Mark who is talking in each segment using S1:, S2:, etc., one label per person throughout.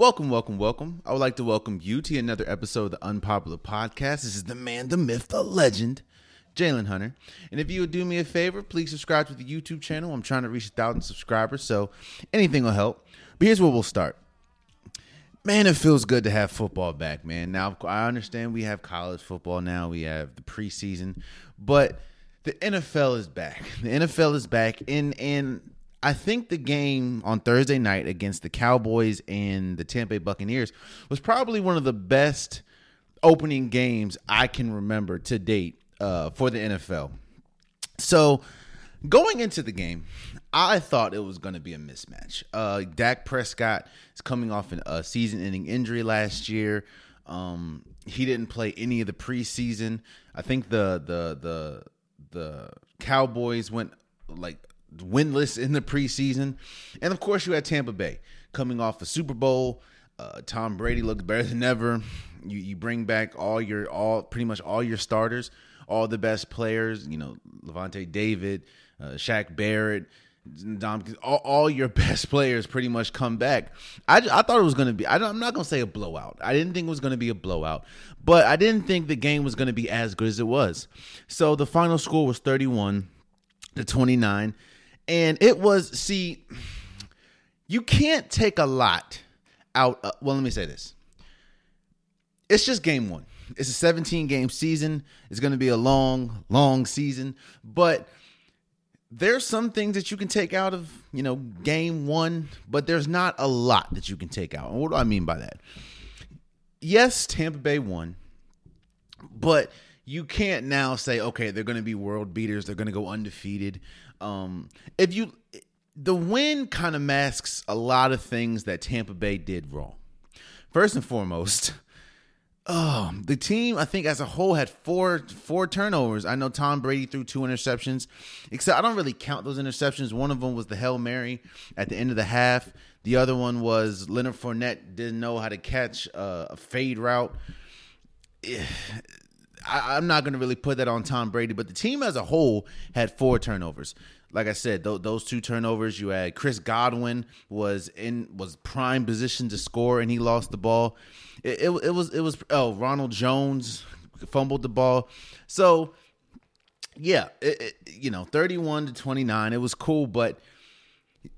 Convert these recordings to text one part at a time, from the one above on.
S1: Welcome, welcome, welcome. I would like to welcome you to another episode of the Unpopular Podcast. This is the man, the myth, the legend, Jalen Hunter. And if you would do me a favor, please subscribe to the YouTube channel. I'm trying to reach a thousand subscribers, so anything will help. But here's where we'll start. Man, it feels good to have football back, man. Now I understand we have college football now, we have the preseason, but the NFL is back. The NFL is back in and I think the game on Thursday night against the Cowboys and the Tampa Bay Buccaneers was probably one of the best opening games I can remember to date uh, for the NFL. So, going into the game, I thought it was going to be a mismatch. Uh, Dak Prescott is coming off a season-ending injury last year. Um, he didn't play any of the preseason. I think the the the the Cowboys went like winless in the preseason. And of course, you had Tampa Bay coming off a Super Bowl. Uh, Tom Brady looked better than ever. You you bring back all your all pretty much all your starters, all the best players. You know, Lavonte David, uh, Shaq Barrett. Dom, all, all, your best players pretty much come back. I, I thought it was going to be, I am not going to say a blowout. I didn't think it was going to be a blowout, but I didn't think the game was going to be as good as it was. So the final score was 31 to 29. And it was, see, you can't take a lot out. Uh, well, let me say this. It's just game one. It's a 17 game season. It's going to be a long, long season. But there's some things that you can take out of, you know, game one, but there's not a lot that you can take out. And what do I mean by that? Yes, Tampa Bay won, but you can't now say, okay, they're going to be world beaters. They're going to go undefeated. Um, if you the win kind of masks a lot of things that Tampa Bay did wrong. First and foremost, oh, the team I think as a whole had four four turnovers. I know Tom Brady threw two interceptions, except I don't really count those interceptions. One of them was the hail mary at the end of the half. The other one was Leonard Fournette didn't know how to catch a fade route. I, am not going to really put that on Tom Brady, but the team as a whole had four turnovers. Like I said, th- those two turnovers, you had Chris Godwin was in was prime position to score, and he lost the ball. It, it, it was it was oh Ronald Jones fumbled the ball. So yeah, it, you know, 31 to 29, it was cool, but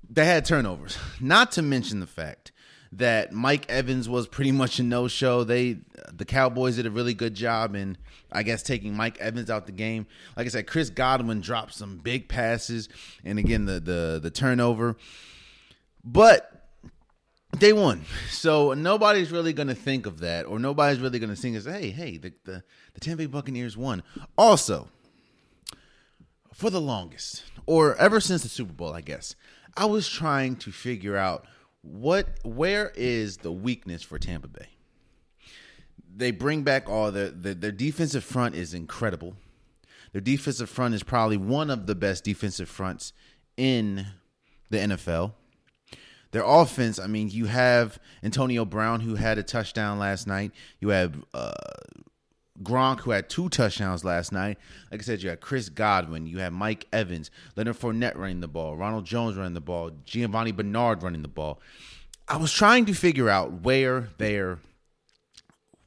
S1: they had turnovers. Not to mention the fact that Mike Evans was pretty much a no show. They the Cowboys did a really good job in I guess taking Mike Evans out the game. Like I said, Chris Godwin dropped some big passes and again the the the turnover. But they won. So nobody's really to think of that or nobody's really to think as hey, hey, the the the Tampa Bay Buccaneers won. Also, for the longest or ever since the Super Bowl, I guess, I was trying to figure out what where is the weakness for Tampa Bay? They bring back all the, the their defensive front is incredible. Their defensive front is probably one of the best defensive fronts in the NFL. Their offense, I mean, you have Antonio Brown who had a touchdown last night. You have uh, Gronk, who had two touchdowns last night. Like I said, you had Chris Godwin, you had Mike Evans, Leonard Fournette running the ball, Ronald Jones running the ball, Giovani Bernard running the ball. I was trying to figure out where their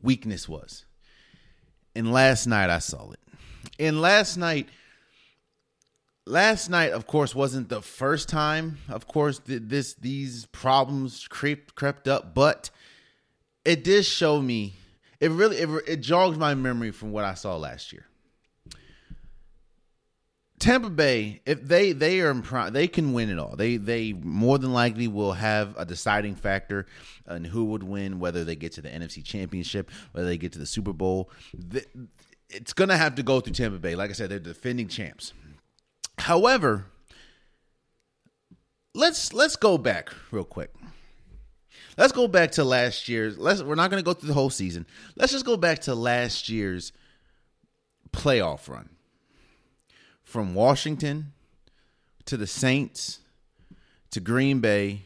S1: weakness was. And last night I saw it. And last night, last night, of course, wasn't the first time. Of course, this these problems crept crept up, but it did show me it really it, it jogged my memory from what I saw last year. Tampa Bay, if they they are in prime, they can win it all. They they more than likely will have a deciding factor in who would win, whether they get to the NFC Championship, whether they get to the Super Bowl. It's gonna have to go through Tampa Bay. Like I said, they're defending champs. However, let's let's go back real quick. Let's go back to last year's. Let's we're not going to go through the whole season. Let's just go back to last year's playoff run. From Washington to the Saints to Green Bay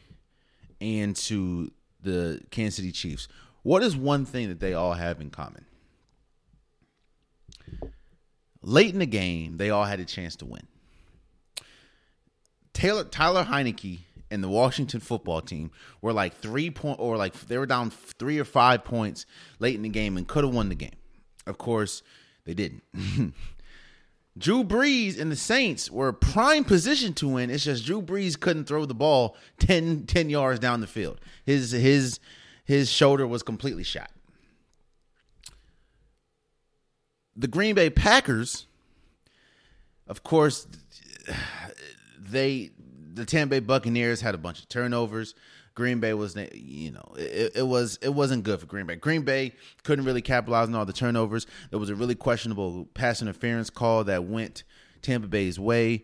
S1: and to the Kansas City Chiefs. What is one thing that they all have in common? Late in the game, they all had a chance to win. Taylor Tyler Heinicke and the Washington football team were like three point or like they were down three or five points late in the game and could have won the game. Of course, they didn't. Drew Brees and the Saints were prime position to win. It's just Drew Brees couldn't throw the ball 10, 10 yards down the field. His his his shoulder was completely shot. The Green Bay Packers, of course, they the Tampa Bay Buccaneers had a bunch of turnovers. Green Bay was, you know, it, it, was it wasn't good for Green Bay. Green Bay couldn't really capitalize on all the turnovers. There was a really questionable pass interference call that went Tampa Bay's way,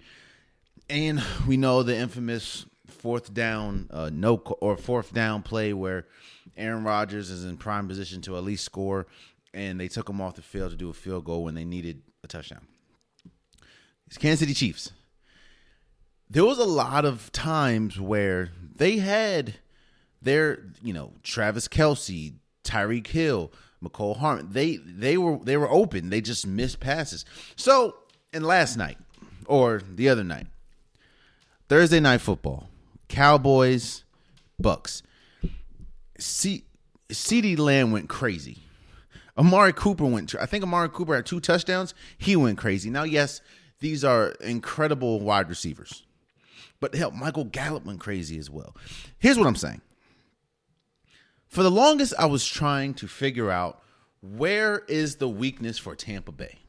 S1: and we know the infamous fourth down uh, no or fourth down play where Aaron Rodgers is in prime position to at least score, and they took him off the field to do a field goal when they needed a touchdown. It's Kansas City Chiefs there was a lot of times where they had their, you know, Travis Kelce, Tyreek Hill, Mecole Hardman. They they were they were open. They just missed passes. So, and last night or the other night, Thursday night football, Cowboys, Bucks. C- CeeDee Lamb went crazy. Amari Cooper went. I think Amari Cooper had two touchdowns. He went crazy. Now, yes, these are incredible wide receivers. But hell, Michael Gallup went crazy as well. Here's what I'm saying. For the longest, I was trying to figure out where is the weakness for Tampa Bay?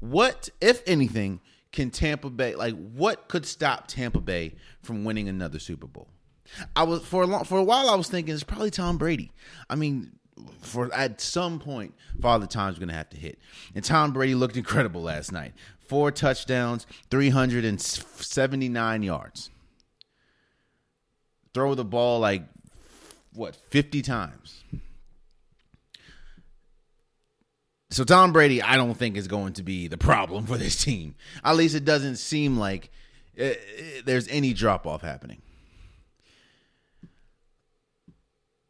S1: What, if anything, can Tampa Bay like what could stop Tampa Bay from winning another Super Bowl? I was for a long, for a while I was thinking it's probably Tom Brady. I mean, for at some point, Father Time's going to have to hit. And Tom Brady looked incredible last night four touchdowns, 379 yards. Throw the ball like, what, 50 times. So Tom Brady, I don't think is going to be the problem for this team. At least it doesn't seem like it, it, there's any drop off happening.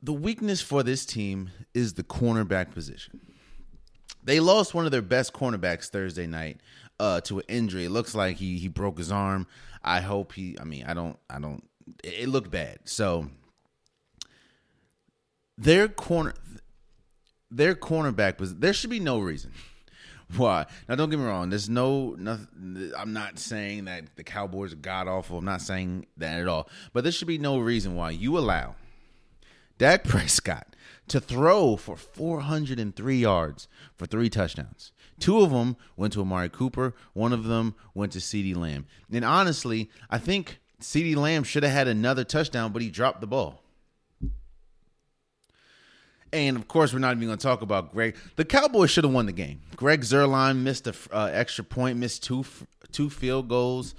S1: The weakness for this team is the cornerback position. They lost one of their best cornerbacks Thursday night uh, to an injury. It looks like he he broke his arm. I hope he. I mean, I don't. I don't. It, it looked bad. So their corner, their cornerback was. There should be no reason why. Now, don't get me wrong. There's no. Nothing, I'm not saying that the Cowboys are god awful. I'm not saying that at all. But there should be no reason why you allow Dak Prescott to throw for 403 yards for three touchdowns. Two of them went to Amari Cooper. One of them went to CeeDee Lamb. And honestly, I think CeeDee Lamb should have had another touchdown, but he dropped the ball. And of course, we're not even going to talk about Greg. The Cowboys should have won the game. Greg Zuerlein missed an uh, extra point, missed two two field goals.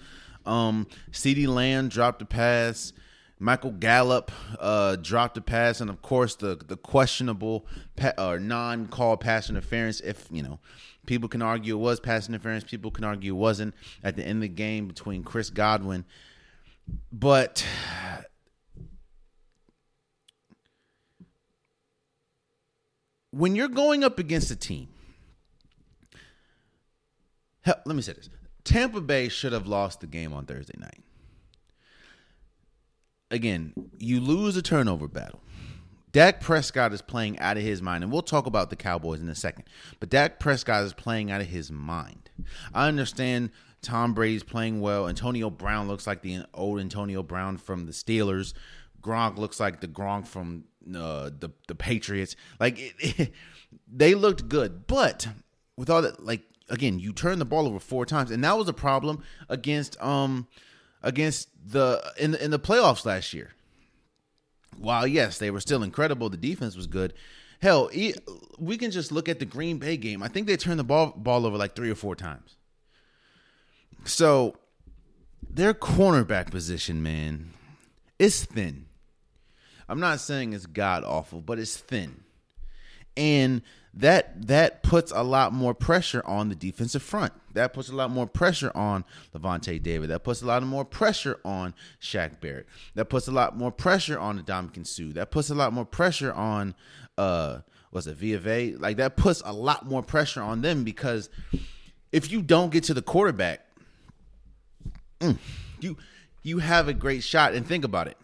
S1: Um, CeeDee Lamb dropped a pass. Michael Gallup uh, dropped a pass, and of course, the the questionable pa- or non call pass interference. If you know, People can argue it was pass interference. People can argue it wasn't at the end of the game between Chris Godwin. But when you're going up against a team, hell, let me say this Tampa Bay should have lost the game on Thursday night. Again, you lose a turnover battle. Dak Prescott is playing out of his mind, and we'll talk about the Cowboys in a second. But Dak Prescott is playing out of his mind. I understand Tom Brady's playing well. Antonio Brown looks like the old Antonio Brown from the Steelers. Gronk looks like the Gronk from uh, the the Patriots. Like it, it, they looked good, but with all that, like again, you turned the ball over four times, and that was a problem against um against the in in the playoffs last year while yes, they were still incredible, the defense was good. Hell, we can just look at the Green Bay game. I think they turned the ball ball over like three or four times. So their cornerback position, man, is thin. I'm not saying it's god awful, but it's thin. And that that puts a lot more pressure on the defensive front. That puts a lot more pressure on Lavonte David. That puts a lot more pressure on Shaq Barrett. That puts a lot more pressure on Ndamukong Suh. That puts a lot more pressure on uh was it VFA? Like that puts a lot more pressure on them because if you don't get to the quarterback, mm, you you have a great shot. And think about it.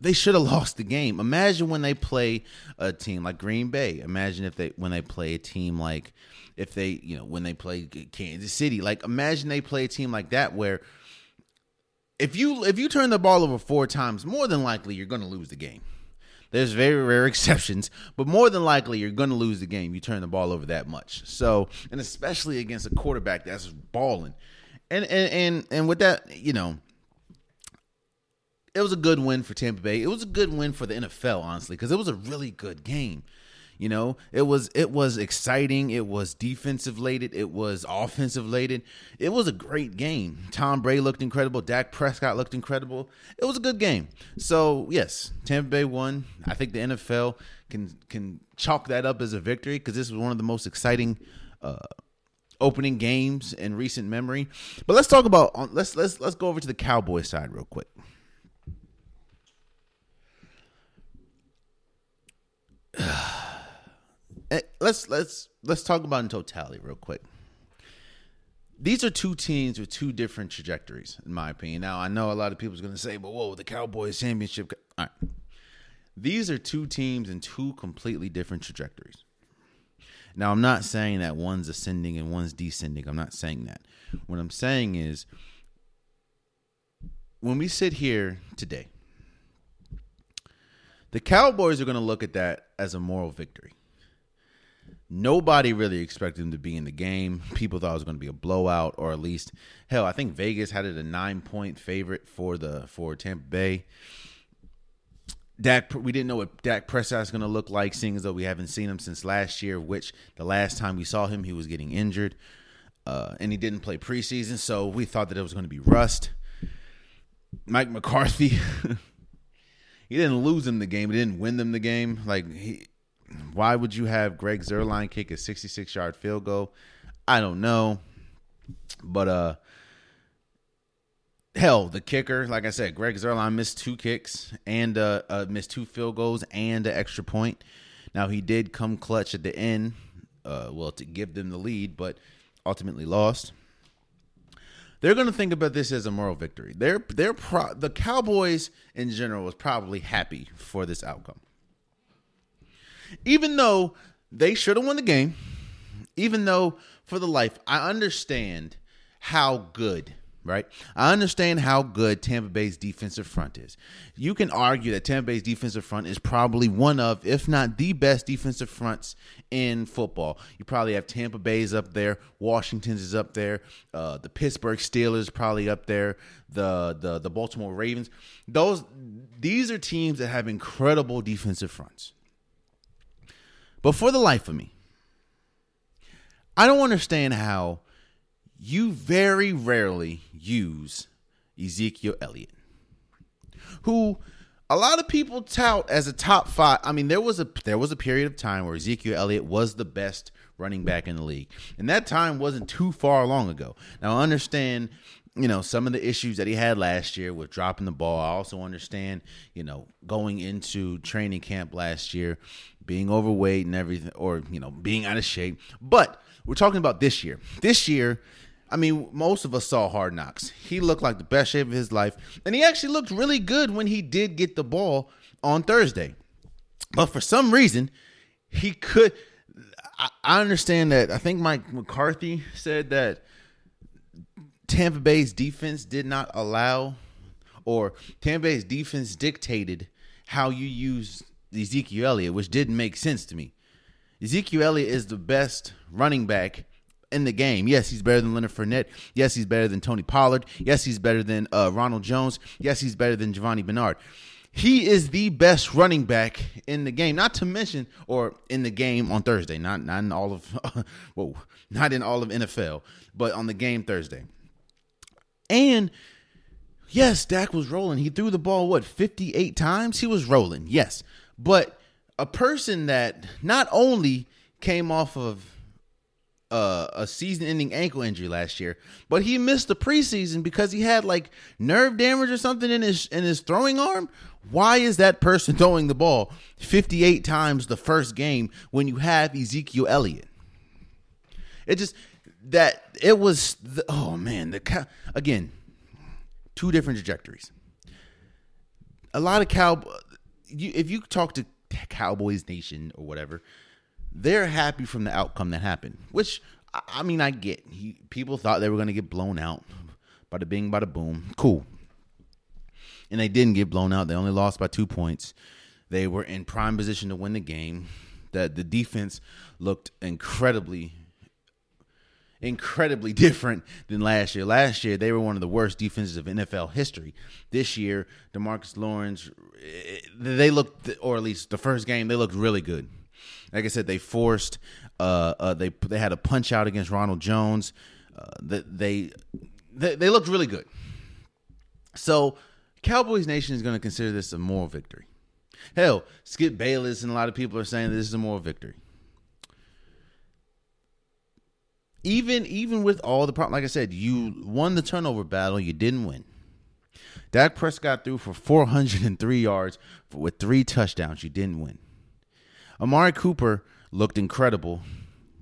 S1: They should have lost the game. Imagine when they play a team like Green Bay. Imagine if they when they play a team like if they, you know, when they play Kansas City. Like imagine they play a team like that where if you if you turn the ball over four times, more than likely you're going to lose the game. There's very rare exceptions, but more than likely you're going to lose the game. You turn the ball over that much. So, and especially against a quarterback that's balling, and and and and with that, you know, it was a good win for Tampa Bay. It was a good win for the NFL, honestly, because it was a really good game. You know, it was it was exciting. It was defensive laden. It was offensive laden. It was a great game. Tom Brady looked incredible. Dak Prescott looked incredible. It was a good game. So yes, Tampa Bay won. I think the NFL can can chalk that up as a victory because this was one of the most exciting. Uh, opening games in recent memory. But let's talk about let's let's let's go over to the Cowboys side real quick. Eh, let's let's let's talk about in totality real quick. These are two teams with two different trajectories, in my opinion. Now I know a lot of people are going to say, "But whoa, the Cowboys championship." All right. These are two teams in two completely different trajectories. Now I'm not saying that one's ascending and one's descending. I'm not saying that. What I'm saying is when we sit here today, the Cowboys are going to look at that as a moral victory. Nobody really expected him to be in the game. People thought it was going to be a blowout, or at least, hell, I think Vegas had it a nine point favorite for the for Tampa Bay. Dak, we didn't know what Dak Prescott's going to look like, seeing as though we haven't seen him since last year. Which the last time we saw him, he was getting injured, uh, and he didn't play preseason, so we thought that it was going to be rust. Mike McCarthy, he didn't lose them the game, he didn't win them the game. Like he, why would you have Greg Zuerlein kick a 66 yard field goal? I don't know. But uh hell, the kicker, like I said, Greg Zuerlein missed two kicks and uh, uh missed two field goals and an extra point. Now he did come clutch at the end, uh well to give them the lead, but ultimately lost. They're going to think about this as a moral victory. They're they're pro- the Cowboys in general was probably happy for this outcome even though they should have won the game, even though for the life, I understand how good, right? I understand how good Tampa Bay's defensive front is. You can argue that Tampa Bay's defensive front is probably one of, if not the best defensive fronts in football. You probably have Tampa Bay's up there, Washington's is up there, uh, the Pittsburgh Steelers probably up there, the the the Baltimore Ravens. Those these are teams that have incredible defensive fronts. But for the life of me, I don't understand how you very rarely use Ezekiel Elliott, who a lot of people tout as a top five. I mean, there was a there was a period of time where Ezekiel Elliott was the best running back in the league, and that time wasn't too far long ago. Now, I understand you know some of the issues that he had last year with dropping the ball. I also understand, you know, going into training camp last year, being overweight and everything, or you know, being out of shape. But we're talking about this year. This year, I mean, most of us saw Hard Knocks. He looked like the best shape of his life, and he actually looked really good when he did get the ball on Thursday. But for some reason, he could. I understand that. I think Mike McCarthy said that Tampa Bay's defense did not allow, or Tampa Bay's defense dictated how you use Ezekiel Elliott, which didn't make sense to me. Ezekiel Elliott is the best running back in the game. Yes, he's better than Leonard Fournette. Yes, he's better than Tony Pollard. Yes, he's better than uh, Ronald Jones. Yes, he's better than Giovani Bernard. He is the best running back in the game. Not to mention, or in the game on Thursday. Not not in all of, whoa, not in all of NFL, but on the game Thursday. And yes, Dak was rolling. He threw the ball, what, 58 times? He was rolling, yes. But a person that not only came off of uh, a season ending ankle injury last year, but he missed the preseason because he had like nerve damage or something in his in his throwing arm. Why is that person throwing the ball 58 times the first game when you have Ezekiel Elliott? It just that it was the, oh man the again two different trajectories. A lot of cow if you talk to Cowboys Nation or whatever, they're happy from the outcome that happened. Which I mean, I get. He, people thought they were going to get blown out. Bada bing, bada boom. Cool. And they didn't get blown out. They only lost by two points. They were in prime position to win the game. That the defense looked incredibly, incredibly different than last year. Last year they were one of the worst defenses of NFL history. This year, Demarcus Lawrence, eh, they looked, or at least the first game, they looked really good. Like I said, they forced, uh, uh, they they had a punch out against Ronald Jones. Uh, they, they they looked really good. So Cowboys Nation is going to consider this a moral victory. Hell, Skip Bayless and a lot of people are saying this is a moral victory. Even even with all the problem, like I said, you won the turnover battle, you didn't win. Dak Prescott threw for 403 yards with three touchdowns. You didn't win. Amari Cooper looked incredible.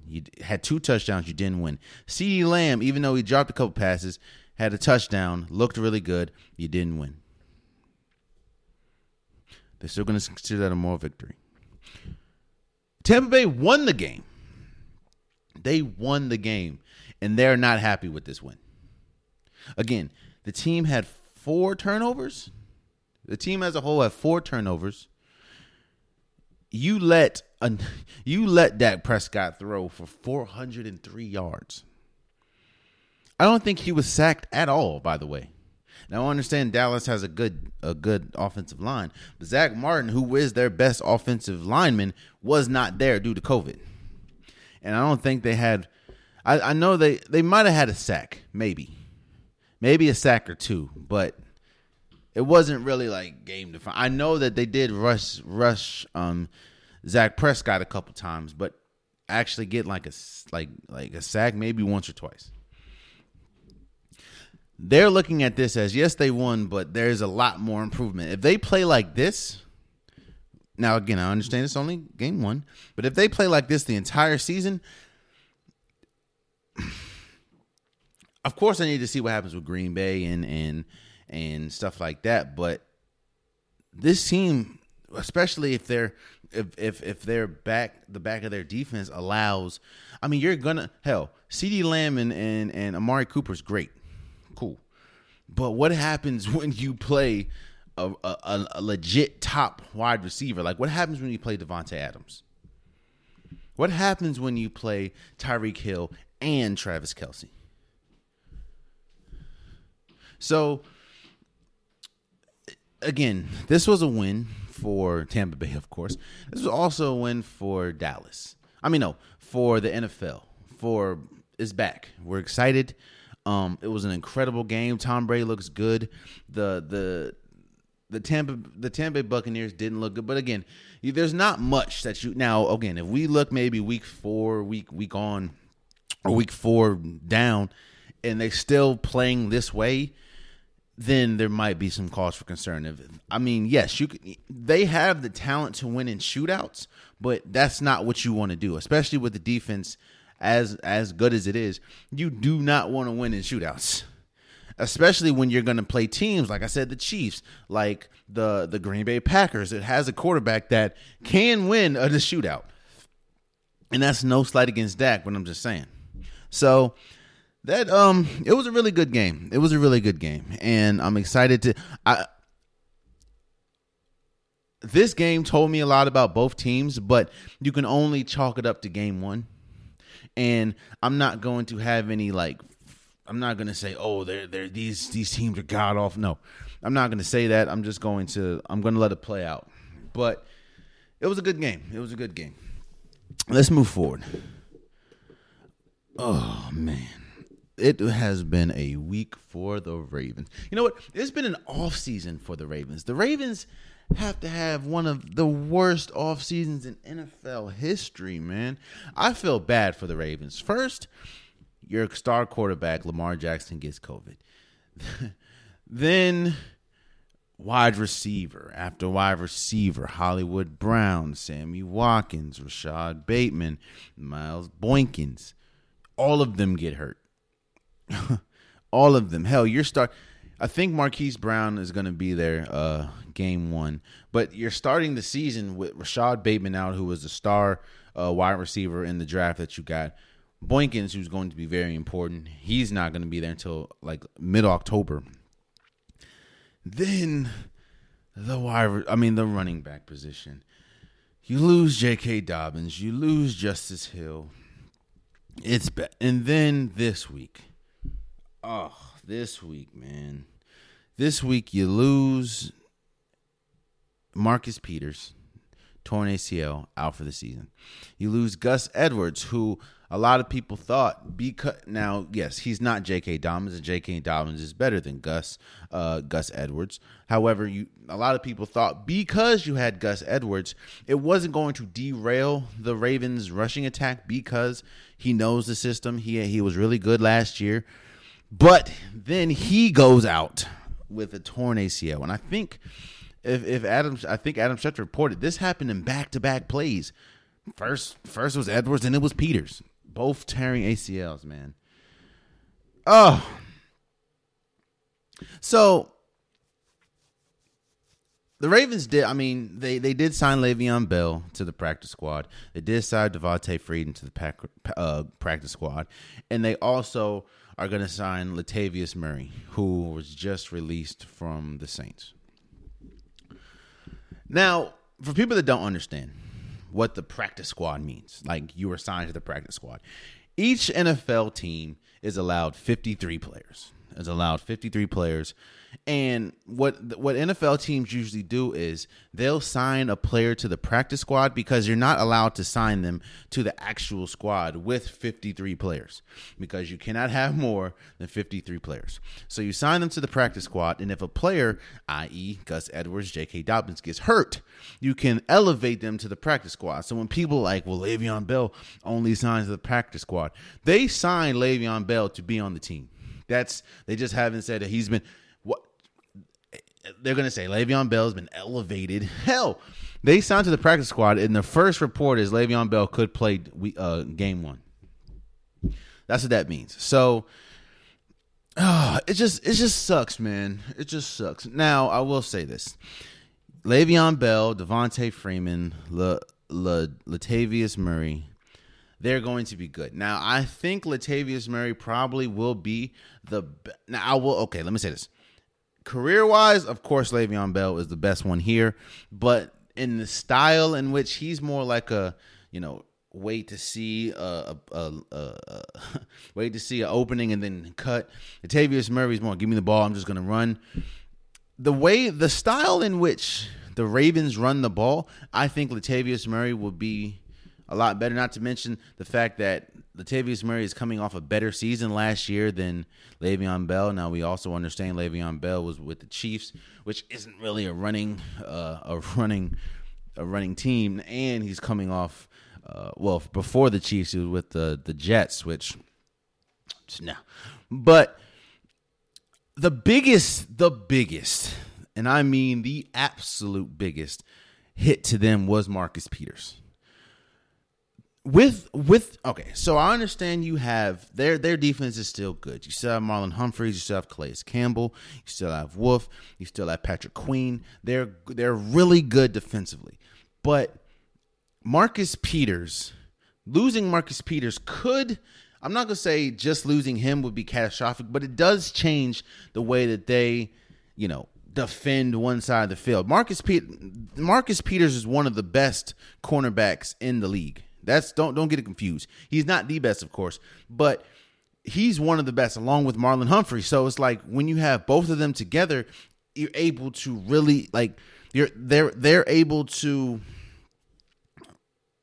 S1: You had two touchdowns. You didn't win. CeeDee Lamb, even though he dropped a couple passes, had a touchdown. Looked really good. You didn't win. They're still going to consider that a moral victory. Tampa Bay won the game. They won the game, and they're not happy with this win. Again, the team had four turnovers. The team as a whole had four turnovers. You let you let Dak Prescott throw for 403 yards. I don't think he was sacked at all, by the way. Now I understand Dallas has a good a good offensive line, but Zack Martin, who is their best offensive lineman, was not there due to COVID. And I don't think they had I, I know they, they might have had a sack, maybe. Maybe a sack or two, but it wasn't really like game define. I know that they did rush rush um Zach Prescott a couple times, but actually get like a like like a sack maybe once or twice they're looking at this as yes, they won, but there's a lot more improvement. If they play like this, now again, I understand it's only game one, but if they play like this the entire season, of course I need to see what happens with Green Bay and and and stuff like that. But this team, especially if they're if if if their back the back of their defense allows, I mean, you're gonna hell. CeeDee Lamb and and, and Amari Cooper's great cool. But what happens when you play a, a, a, legit top wide receiver? Like, what happens when you play Davante Adams? What happens when you play Tyreek Hill and Travis Kelce? So, again, this was a win for Tampa Bay, of course. This was also a win for Dallas. I mean, no, for the NFL. For is back. We're excited. Um, it was an incredible game. Tom Brady looks good. The the the Tampa the Tampa Bay Buccaneers didn't look good, but again, there's not much that you now. Again, if we look maybe week four, week week on, or week four down, and they're still playing this way, then there might be some cause for concern. If I mean, yes, you they have the talent to win in shootouts, but that's not what you want to do, especially with the defense as as good as it is, you do not want to win in shootouts. Especially when you're going to play teams like I said the Chiefs, like the the Green Bay Packers. It has a quarterback that can win a shootout. And that's no slight against Dak, but I'm just saying. So that um it was a really good game. It was a really good game. And I'm excited to I this game told me a lot about both teams, but you can only chalk it up to game 1 and I'm not going to have any like I'm not going to say oh they're they're these these teams are god off. No, I'm not going to say that. I'm just going to I'm going to let it play out. But it was a good game. It was a good game. Let's move forward. Oh man. It has been a week for the Ravens. You know what? It's been an off season for the Ravens. The Ravens have to have one of the worst off seasons in NFL history, man. I feel bad for the Ravens. First, your star quarterback Lamar Jackson gets COVID. then wide receiver after wide receiver, Hollywood Brown, Sammy Watkins, Rashod Bateman, Miles Boykins. all of them get hurt. all of them. Hell, you're start. I think Marquise Brown is going to be there uh, game one, but you're starting the season with Rashod Bateman out, who was the star uh, wide receiver in the draft that you got. Boykins, who's going to be very important, he's not going to be there until like mid October. Then the wide, I mean the running back position. You lose J.K. Dobbins, you lose Justice Hill. It's bad. And then this week, oh, this week, man, this week you lose Marcus Peters torn ACL, out for the season. You lose Gus Edwards, who a lot of people thought because now, yes, he's not J.K. Dobbins, and J.K. Dobbins is better than Gus uh, Gus Edwards. However, you a lot of people thought because you had Gus Edwards, it wasn't going to derail the Ravens' rushing attack because he knows the system. He he was really good last year, but then he goes out with a torn ACL, and I think if if Adam, I think Adam Schefter reported this happened in back to back plays. First, first was Edwards, and it was Peters, both tearing ACLs. Man, oh, so the Ravens did. I mean, they they did sign Le'Veon Bell to the practice squad. They did sign Devonta Freeman to the pack, uh, practice squad, and they also are going to sign Latavius Murray, who was just released from the Saints. Now, for people that don't understand what the practice squad means, like you were signed to the practice squad, each NFL team is allowed 53 players. Is allowed 53 players and what what NFL teams usually do is they'll sign a player to the practice squad because you're not allowed to sign them to the actual squad with 53 players because you cannot have more than 53 players. So you sign them to the practice squad and if a player, i.e. Gus Edwards, J.K. Dobbins gets hurt, you can elevate them to the practice squad. So when people like, well, Le'Veon Bell only signs to the practice squad, they sign Le'Veon Bell to be on the team. That's they just haven't said that he's been what they're to say Le'Veon Bell's been elevated. Hell, they signed to the practice squad, and the first report is Le'Veon Bell could play uh, game one. That's what that means. So, uh, it just it just sucks, man. It just sucks. Now, I will say this: Le'Veon Bell, Devonta Freeman, La, La, Latavius Murray, they're going to be good. Now, I think Latavius Murray probably will be the. Now, I will. Okay, let me say this career wise, of course, Le'Veon Bell is the best one here, but in the style in which he's more like a, you know, wait to see a, a, a, a wait to see an opening and then cut. Latavius Murray's more give me the ball, I'm just gonna run. The way the style in which the Ravens run the ball, I think Latavius Murray will be a lot better. Not to mention the fact that Latavius Murray is coming off a better season last year than Le'Veon Bell. Now we also understand Le'Veon Bell was with the Chiefs, which isn't really a running uh, a running a running team, and he's coming off uh, well before the Chiefs he was with the the Jets, which no, but the biggest the biggest, and I mean the absolute biggest hit to them was Marcus Peters with with okay, so I understand you have their their defense is still good. You still have Marlon Humphreys, you still have Calais Campbell, you still have Wolfe, you still have Patrick Queen. They're they're really good defensively, but Marcus Peters losing Marcus Peters could. I'm not gonna say just losing him would be catastrophic, but it does change the way that they, you know, defend one side of the field. Marcus Pe- Marcus Peters is one of the best cornerbacks in the league. That's don't don't get it confused. He's not the best, of course, but he's one of the best along with Marlon Humphrey. So it's like when you have both of them together, you're able to really like you're they're they're able to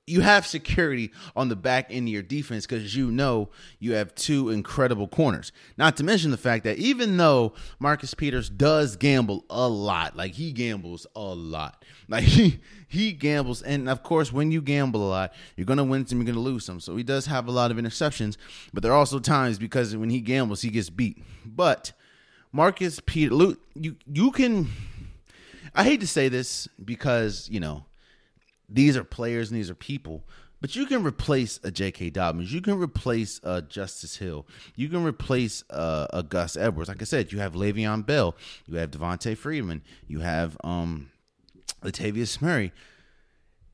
S1: you have security on the back end of your defense because you know you have two incredible corners. Not to mention the fact that even though Marcus Peters does gamble a lot, like he gambles a lot, like he he gambles, and of course when you gamble a lot, you're gonna win some, you're gonna lose some. So he does have a lot of interceptions, but there are also times because when he gambles, he gets beat. But Marcus Peters, you you can. I hate to say this because you know these are players and these are people. But you can replace a J.K. Dobbins. You can replace a Justice Hill. You can replace uh, a Gus Edwards. Like I said, you have Le'Veon Bell. You have Devonta Freeman. You have um, Latavius Murray.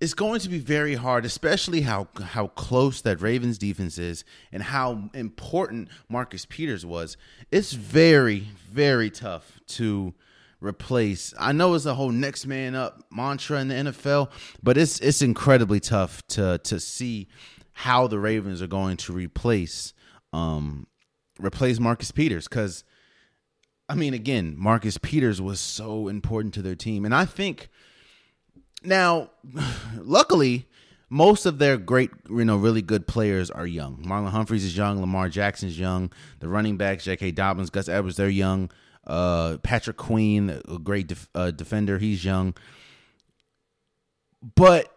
S1: It's going to be very hard, especially how how close that Ravens defense is and how important Marcus Peters was. It's very, very tough to replace. I know it's a whole next man up mantra in the NFL, but it's it's incredibly tough to to see how the Ravens are going to replace um replace Marcus Peters cuz I mean again, Marcus Peters was so important to their team and I think now luckily most of their great, you know, really good players are young. Marlon Humphreys is young. Lamar Jackson's young. The running backs, J.K. Dobbins, Gus Edwards, they're young. Uh, Patrick Queen, a great def- uh, defender, he's young. But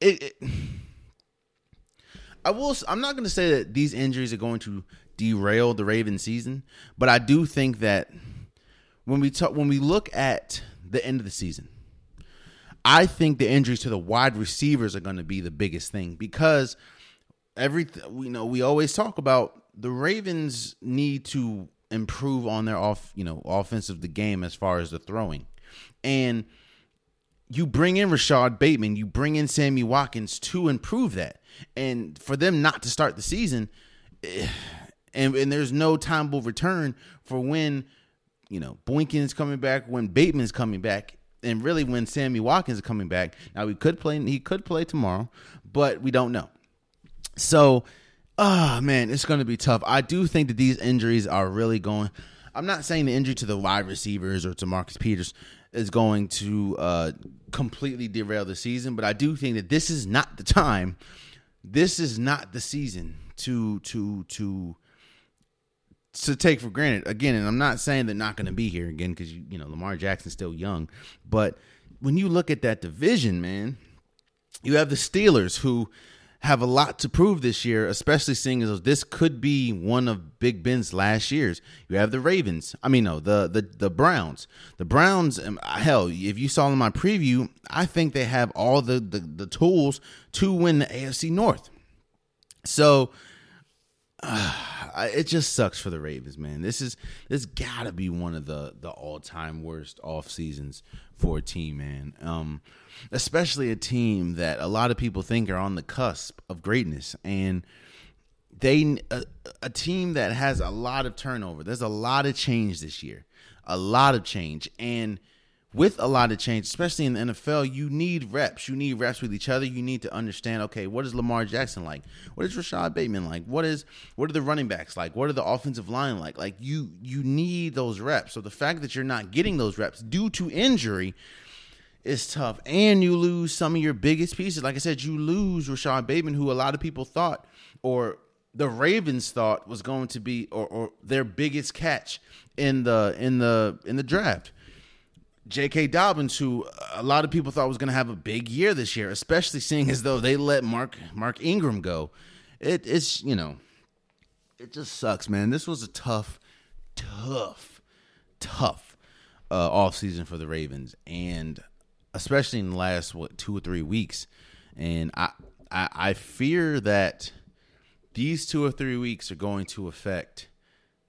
S1: it, it I will. I'm not going to say that these injuries are going to derail the Raven season, but I do think that when we talk, when we look at the end of the season, I think the injuries to the wide receivers are going to be the biggest thing because every you know we always talk about the Ravens need to improve on their off, you know, offense of the game as far as the throwing. And you bring in Rashod Bateman, you bring in Sammy Watkins to improve that. And for them not to start the season, eh, and, and there's no timeable return for when, you know, Boykin's coming back, when Bateman's coming back, and really when Sammy Watkins is coming back. Now we could play he could play tomorrow, but we don't know. So oh man, it's going to be tough. I do think that these injuries are really going. I'm not saying the injury to the wide receivers or to Marcus Peters is going to uh, completely derail the season, but I do think that this is not the time. This is not the season to to to to take for granted again. And I'm not saying they're not going to be here again because you you know Lamar Jackson's still young, but when you look at that division, man, you have the Steelers who have a lot to prove this year, especially seeing as this could be one of Big Ben's last years. You have the Ravens. I mean, no, the the the Browns. The Browns. Um, hell, if you saw in my preview, I think they have all the the, the tools to win the AFC North. So. Uh, it just sucks for the Ravens, man. This is this got to be one of the the all time worst off seasons for a team, man. Um, especially a team that a lot of people think are on the cusp of greatness and they a, a, team that has a lot of turnover. There's a lot of change this year. A lot of change and with a lot of change, especially in the NFL, you need reps. You need reps with each other. You need to understand, okay, what is Lamar Jackson like? What is Rashod Bateman like? What is what are the running backs like? What are the offensive line like? Like you you need those reps. So the fact that you're not getting those reps due to injury is tough. And you lose some of your biggest pieces. Like I said, you lose Rashod Bateman, who a lot of people thought, or the Ravens thought was going to be, or, or their biggest catch in the in the in the draft. J.K. Dobbins, who a lot of people thought was going to have a big year this year, especially seeing as though they let Mark Mark Ingram go. It, it's you know, it just sucks, man. This was a tough, tough, tough uh, off season for the Ravens, and especially in the last what two or three weeks. And I, I, I fear that these two or three weeks are going to affect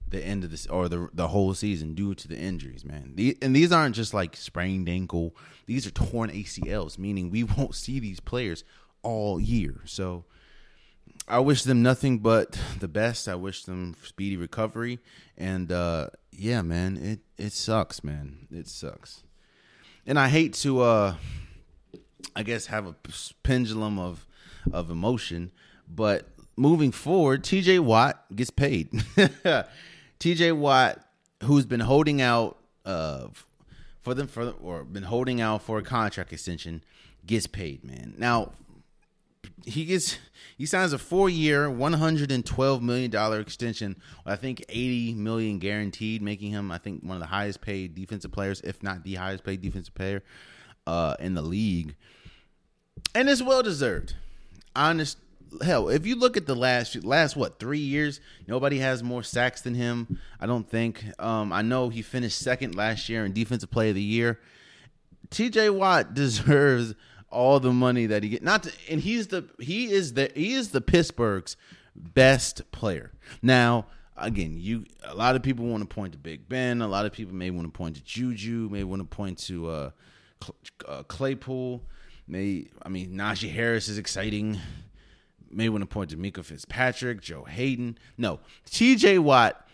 S1: the end of this or the the whole season due to the injuries, man. The, and these aren't just like sprained ankle; these are torn ACLs, meaning we won't see these players all year. So I wish them nothing but the best. I wish them speedy recovery, and uh, yeah, man, it it sucks, man. It sucks and I hate to, uh, I guess, have a pendulum of of emotion, but moving forward, T.J. Watt gets paid. T.J. Watt, who's been holding out uh, for them for or been holding out for a contract extension, gets paid. Man, now he gets he signs a four year, one hundred and twelve million dollar extension. I think eighty million guaranteed, making him I think one of the highest paid defensive players, if not the highest paid defensive player uh, in the league, and it's well deserved. Honest hell, if you look at the last last what three years, nobody has more sacks than him. I don't think. Um, I know he finished second last year in defensive play of the year. T.J. Watt deserves all the money that he get. Not to, and he's the he is the he is the Pittsburgh's best player. Now, again, you a lot of people want to point to Big Ben. A lot of people may want to point to Juju. May want to point to uh, uh, Claypool. May I mean Najee Harris is exciting. May want to point to Minkah Fitzpatrick, Joe Hayden. No, T.J. Watt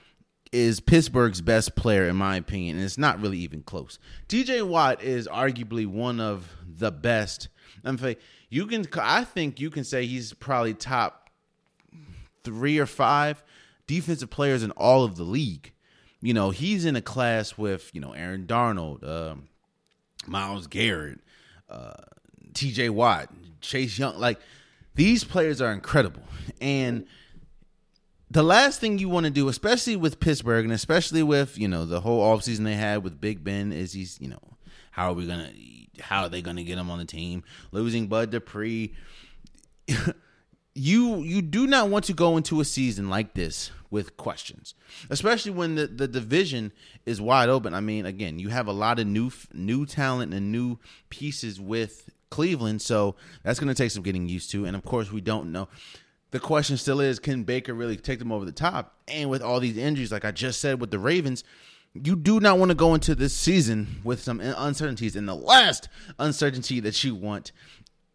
S1: is Pittsburgh's best player in my opinion, and it's not really even close. T.J. Watt is arguably one of the best. I'm saying you can. I think you can say he's probably top three or five defensive players in all of the league. You know, he's in a class with you know Aaron Donald, uh, Myles Garrett, uh, T.J. Watt, Chase Young. Like these players are incredible, and the last thing you want to do, especially with Pittsburgh and especially with, you know, the whole offseason they had with Big Ben, is he's, you know, how are we going to, how are they going to get him on the team? Losing Bud Dupree. you you do not want to go into a season like this with questions, especially when the, the division is wide open. I mean, again, you have a lot of new new talent and new pieces with Cleveland, so that's going to take some getting used to. And of course, we don't know the question still is can Baker really take them over the top? And with all these injuries, like I just said with the Ravens, you do not want to go into this season with some uncertainties. And the last uncertainty that you want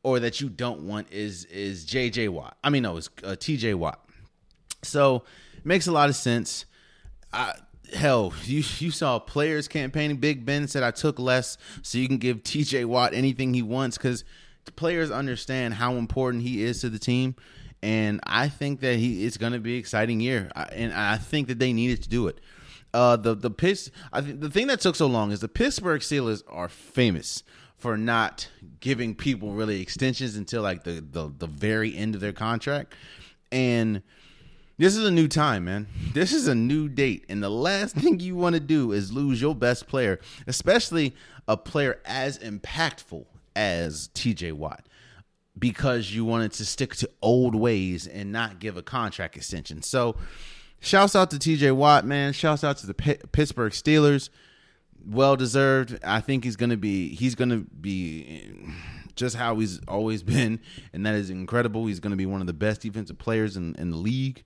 S1: or that you don't want is is JJ Watt. I mean, no, it's uh, TJ Watt. So makes a lot of sense. I, hell, you you saw players campaigning. Big Ben said, "I took less, so you can give TJ Watt anything he wants," because players understand how important he is to the team and I think that he it's going to be an exciting year, and I think that they needed to do it. Uh, the the Pitts, I think the thing that took so long is the Pittsburgh Steelers are famous for not giving people really extensions until like the the, the very end of their contract, and this is a new time, man. This is a new date, and the last thing you want to do is lose your best player, especially a player as impactful as T.J. Watt because you wanted to stick to old ways and not give a contract extension. So, shouts out to TJ Watt, man. Shouts out to the P- Pittsburgh Steelers. Well deserved. I think he's going to be he's going to be just how he's always been and that is incredible. He's going to be one of the best defensive players in, in the league.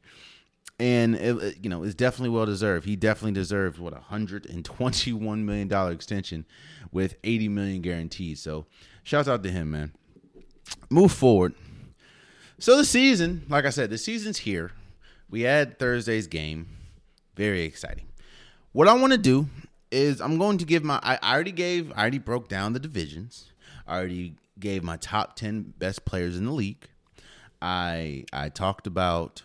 S1: And it, you know, it's definitely well deserved. He definitely deserves what a hundred and twenty-one million dollar extension with eighty million guaranteed. So, shouts out to him, man move forward. So the season, like I said, the season's here. We had Thursday's game. Very exciting. What I want to do is I'm going to give my I already gave I already broke down the divisions. I already gave my top 10 best players in the league. I I talked about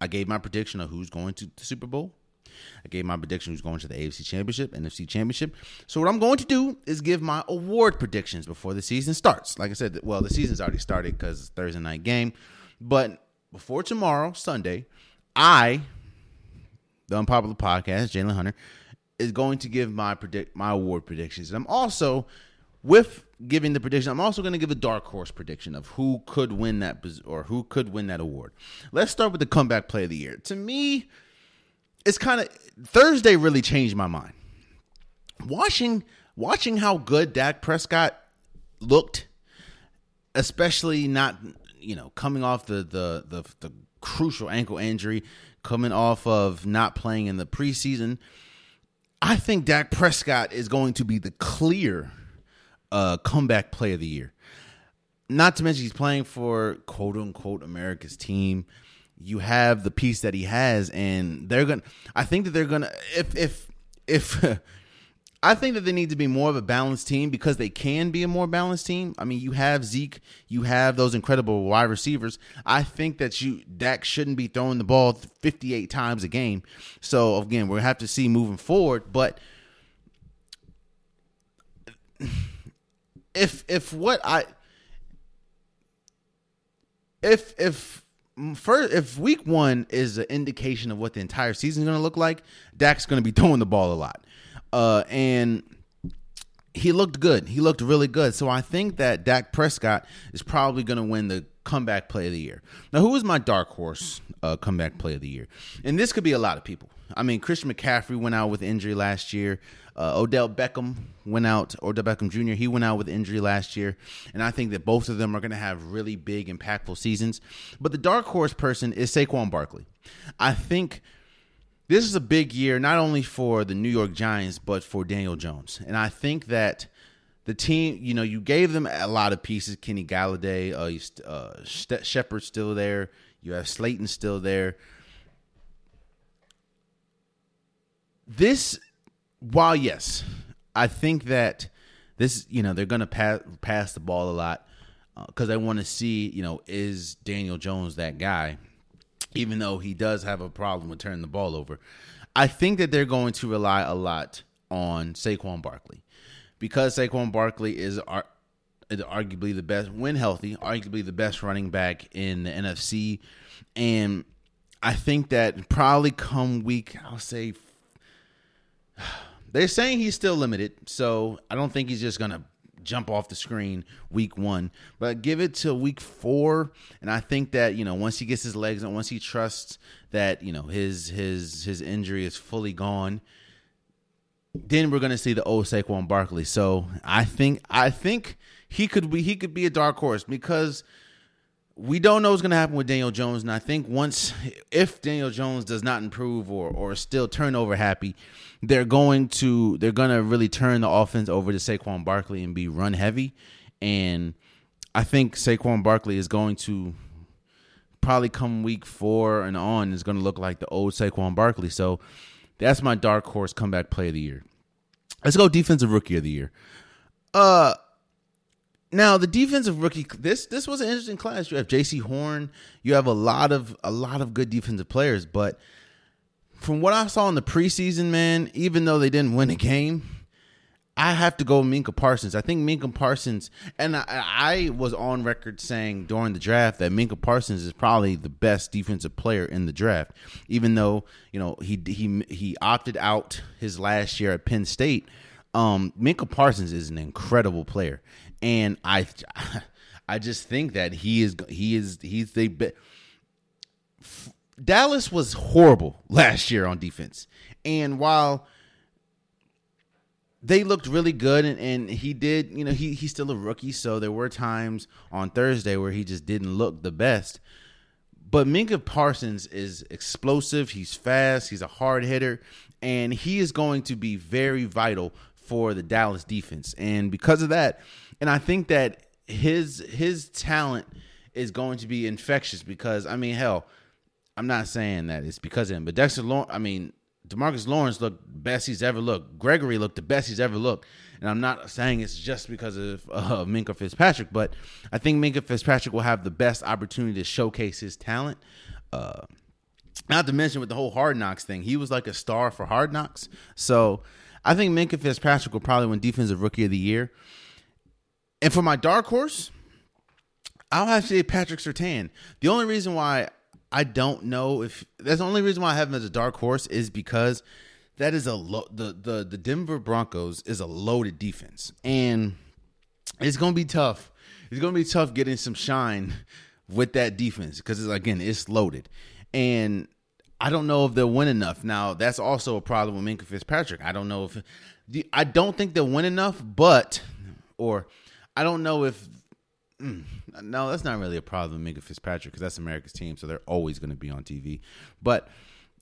S1: I gave my prediction of who's going to the Super Bowl. I gave my prediction who's going to the AFC Championship, NFC Championship. So what I'm going to do is give my award predictions before the season starts. Like I said, well, the season's already started because Thursday night game, but before tomorrow, Sunday, I, the Unpopular Podcast, Jalen Hunter, is going to give my predict my award predictions. And I'm also with giving the prediction, I'm also going to give a dark horse prediction of who could win that or who could win that award. Let's start with the comeback play of the year. To me, it's kind of Thursday really changed my mind. Watching watching how good Dak Prescott looked, especially not you know coming off the the the, the crucial ankle injury, coming off of not playing in the preseason. I think Dak Prescott is going to be the clear uh, comeback play of the year. Not to mention he's playing for quote unquote America's team you have the piece that he has, and they're gonna. I think that they're gonna. If if if. I think that they need to be more of a balanced team because they can be a more balanced team. I mean, you have Zeke, you have those incredible wide receivers. I think that you Dak shouldn't be throwing the ball 58 times a game. So again, we'll have to see moving forward. But if if what I if if first, if week one is an indication of what the entire season is going to look like, Dak's going to be throwing the ball a lot. Uh, and he looked good. He looked really good. So I think that Dak Prescott is probably going to win the comeback play of the year. Now, who is my dark horse uh, comeback play of the year? And this could be a lot of people. I mean, Christian McCaffrey went out with injury last year. Uh, Odell Beckham went out. Odell Beckham Jr. He went out with injury last year, and I think that both of them are going to have really big, impactful seasons. But the dark horse person is Saquon Barkley. I think this is a big year not only for the New York Giants but for Daniel Jones, and I think that the team, you know, you gave them a lot of pieces. Kenny Golladay, uh, uh, Shepard's still there. You have Slayton still there. This, while yes, I think that this, you know, they're going to pass pass the ball a lot because uh, I want to see, you know, is Daniel Jones that guy? Even though he does have a problem with turning the ball over, I think that they're going to rely a lot on Saquon Barkley because Saquon Barkley is ar- arguably the best, when healthy, arguably the best running back in the NFC. And I think that probably come week, I'll say, they're saying he's still limited. So I don't think he's just to jump off the screen week one. But give it to week four, and I think that you know once he gets his legs and once he trusts that you know his his his injury is fully gone, then we're gonna see the old Saquon Barkley. So I think I think he could be he could be a dark horse because we don't know what's gonna happen with Daniel Jones. And I think once if Daniel Jones does not improve or or still turnover happy, they're going to they're gonna really turn the offense over to Saquon Barkley and be run heavy. And I think Saquon Barkley is going to probably come week four and on is going to look like the old Saquon Barkley. So that's my dark horse comeback play of the year. Let's go defensive rookie of the year. Uh now the defensive rookie this this was an interesting class. You have Jaycee Horn, you have a lot of a lot of good defensive players, but from what I saw in the preseason, man, even though they didn't win a game, I have to go Minka Parsons. I think Minka Parsons, and I, I, was on record saying during the draft that Minka Parsons is probably the best defensive player in the draft. Even though you know he he he opted out his last year at Penn State, um, Micah Parsons is an incredible player, and I I just think that he is he is he's the Dallas was horrible last year on defense, and while they looked really good and, and he did you know he he's still a rookie. So there were times on thursday where he just didn't look the best. But minka Parsons is explosive. He's fast. He's a hard hitter. And he is going to be very vital for the dallas defense. And because of that and i think that his his talent is going to be infectious because i mean hell i'm not saying that it's because of him but dexter lawrence i mean Demarcus Lawrence looked best he's ever looked. Gregory looked the best he's ever looked. And I'm not saying it's just because of uh, Minkah Fitzpatrick, but I think Minkah Fitzpatrick will have the best opportunity to showcase his talent. Uh, not to mention with the whole Hard Knocks thing, he was like a star for Hard Knocks. So I think Minkah Fitzpatrick will probably win Defensive Rookie of the Year. And for my dark horse, I'll have to say Patrick Surtain. The only reason why I don't know if that's the only reason why I have him as a dark horse is because that is a lo- the the the Denver Broncos is a loaded defense, and it's gonna be tough. It's gonna be tough getting some shine with that defense because again it's loaded, and I don't know if they'll win enough. Now that's also a problem with Minkah Fitzpatrick. I don't know if I don't think they'll win enough, but or I don't know if Mm, no, that's not really a problem with Minkah Fitzpatrick because that's America's team, so they're always going to be on TV. But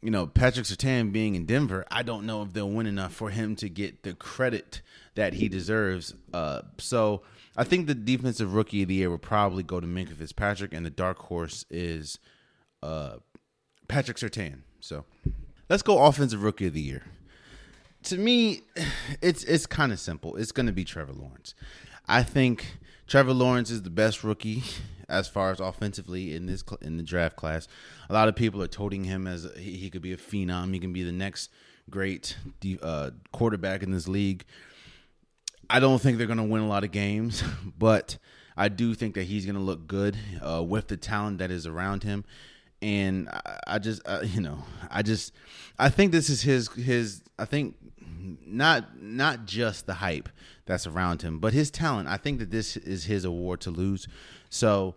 S1: you know, Patrick Surtain being in Denver, I don't know if they'll win enough for him to get the credit that he deserves. Uh, so I think the defensive rookie of the year will probably go to Minkah Fitzpatrick, and the dark horse is uh, Patrick Surtain. So let's go offensive rookie of the year. To me, it's it's kind of simple. It's going to be Trevor Lawrence. I think Trevor Lawrence is the best rookie as far as offensively in this in the draft class. A lot of people are toting him as he, he could be a phenom. He can be the next great uh, quarterback in this league. I don't think they're going to win a lot of games, but I do think that he's going to look good uh, with the talent that is around him. And I, I just, uh, you know, I just, I think this is his his. I think not not just the hype that's around him, but his talent. I think that this is his award to lose. So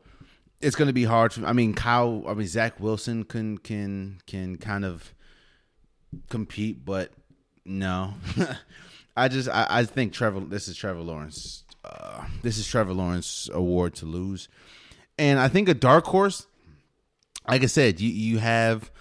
S1: it's going to be hard. For, I mean, Kyle. I mean, Zach Wilson can can can kind of compete, but no. I just I, I think Trevor. This is Trevor Lawrence. Uh, this is Trevor Lawrence award to lose, and I think a dark horse. Like I said, you you have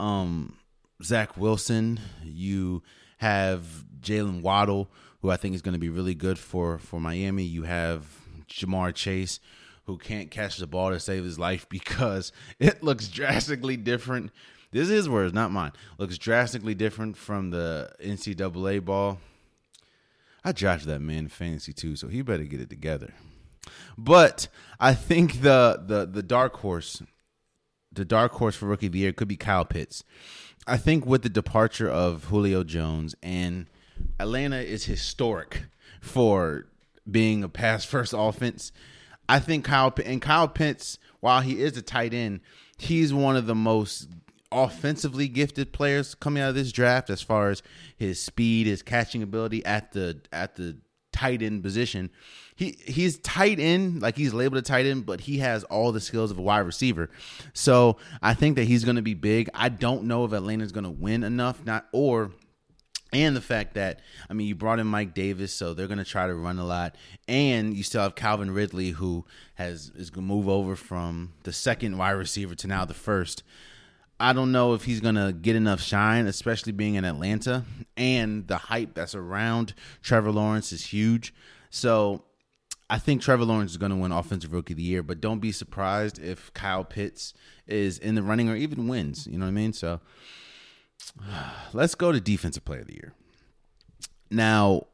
S1: um, Zach Wilson. You have Jaylen Waddle, who I think is going to be really good for for Miami. You have Ja'Marr Chase, who can't catch the ball to save his life because it looks drastically different. This is words, not mine. Looks drastically different from the NCAA ball. I drafted that man in fantasy too, so he better get it together. But I think the the the dark horse, the dark horse for rookie of the year could be Kyle Pitts. I think with the departure of Julio Jones and Atlanta is historic for being a pass first offense. I think Kyle and Kyle Pitts, while he is a tight end, he's one of the most offensively gifted players coming out of this draft as far as his speed, his catching ability at the at the tight end position. He he's tight end, like he's labeled a tight end, but he has all the skills of a wide receiver. So I think that he's going to be big. I don't know if Atlanta's going to win enough, not or and the fact that I mean you brought in Mike Davis, so they're going to try to run a lot, and you still have Calvin Ridley, who has is going to move over from the second wide receiver to now the first. I don't know if he's going to get enough shine, especially being in Atlanta, and the hype that's around Trevor Lawrence is huge. So I think Trevor Lawrence is going to win Offensive Rookie of the Year, but don't be surprised if Kyle Pitts is in the running or even wins. You know what I mean? So let's go to Defensive Player of the Year. Now,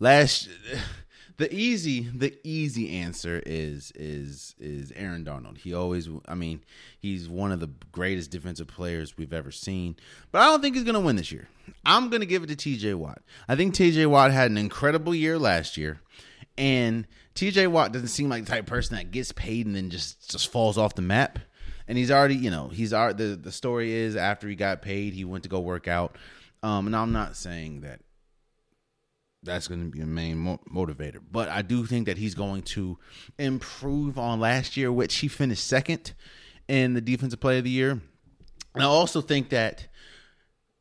S1: last the easy the easy answer is is is Aaron Donald. He always I mean, he's one of the greatest defensive players we've ever seen. But I don't think he's going to win this year. I'm going to give it to TJ Watt. I think TJ Watt had an incredible year last year and TJ Watt doesn't seem like the type of person that gets paid and then just just falls off the map. And he's already, you know, he's already the the story is after he got paid, he went to go work out. Um, and I'm not saying that that's going to be a main mo- motivator. But I do think that he's going to improve on last year, which he finished second in the defensive play of the year. And I also think that,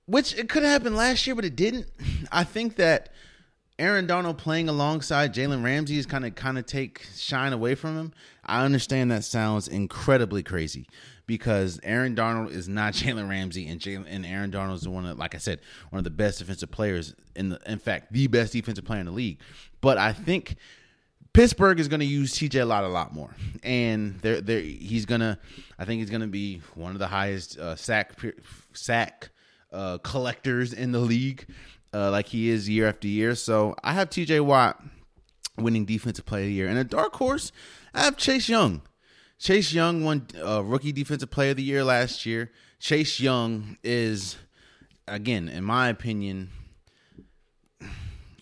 S1: which it could have happened last year, but it didn't. I think that Aaron Donald playing alongside Jalen Ramsey is kind of kind of take shine away from him. I understand that sounds incredibly crazy because Aaron Donald is not Jalen Ramsey, and Jalen and Aaron Donald is one of, like I said, one of the best defensive players in the, in fact, the best defensive player in the league. But I think Pittsburgh is going to use TJ Watt a lot more, and they're, they're, he's gonna, I think he's going to be one of the highest uh, sack sack uh, collectors in the league, uh, like he is year after year. So I have TJ Watt winning Defensive Player of the Year, and a dark horse, I have Chase Young. Chase Young won uh, Rookie Defensive Player of the Year last year. Chase Young is, again, in my opinion,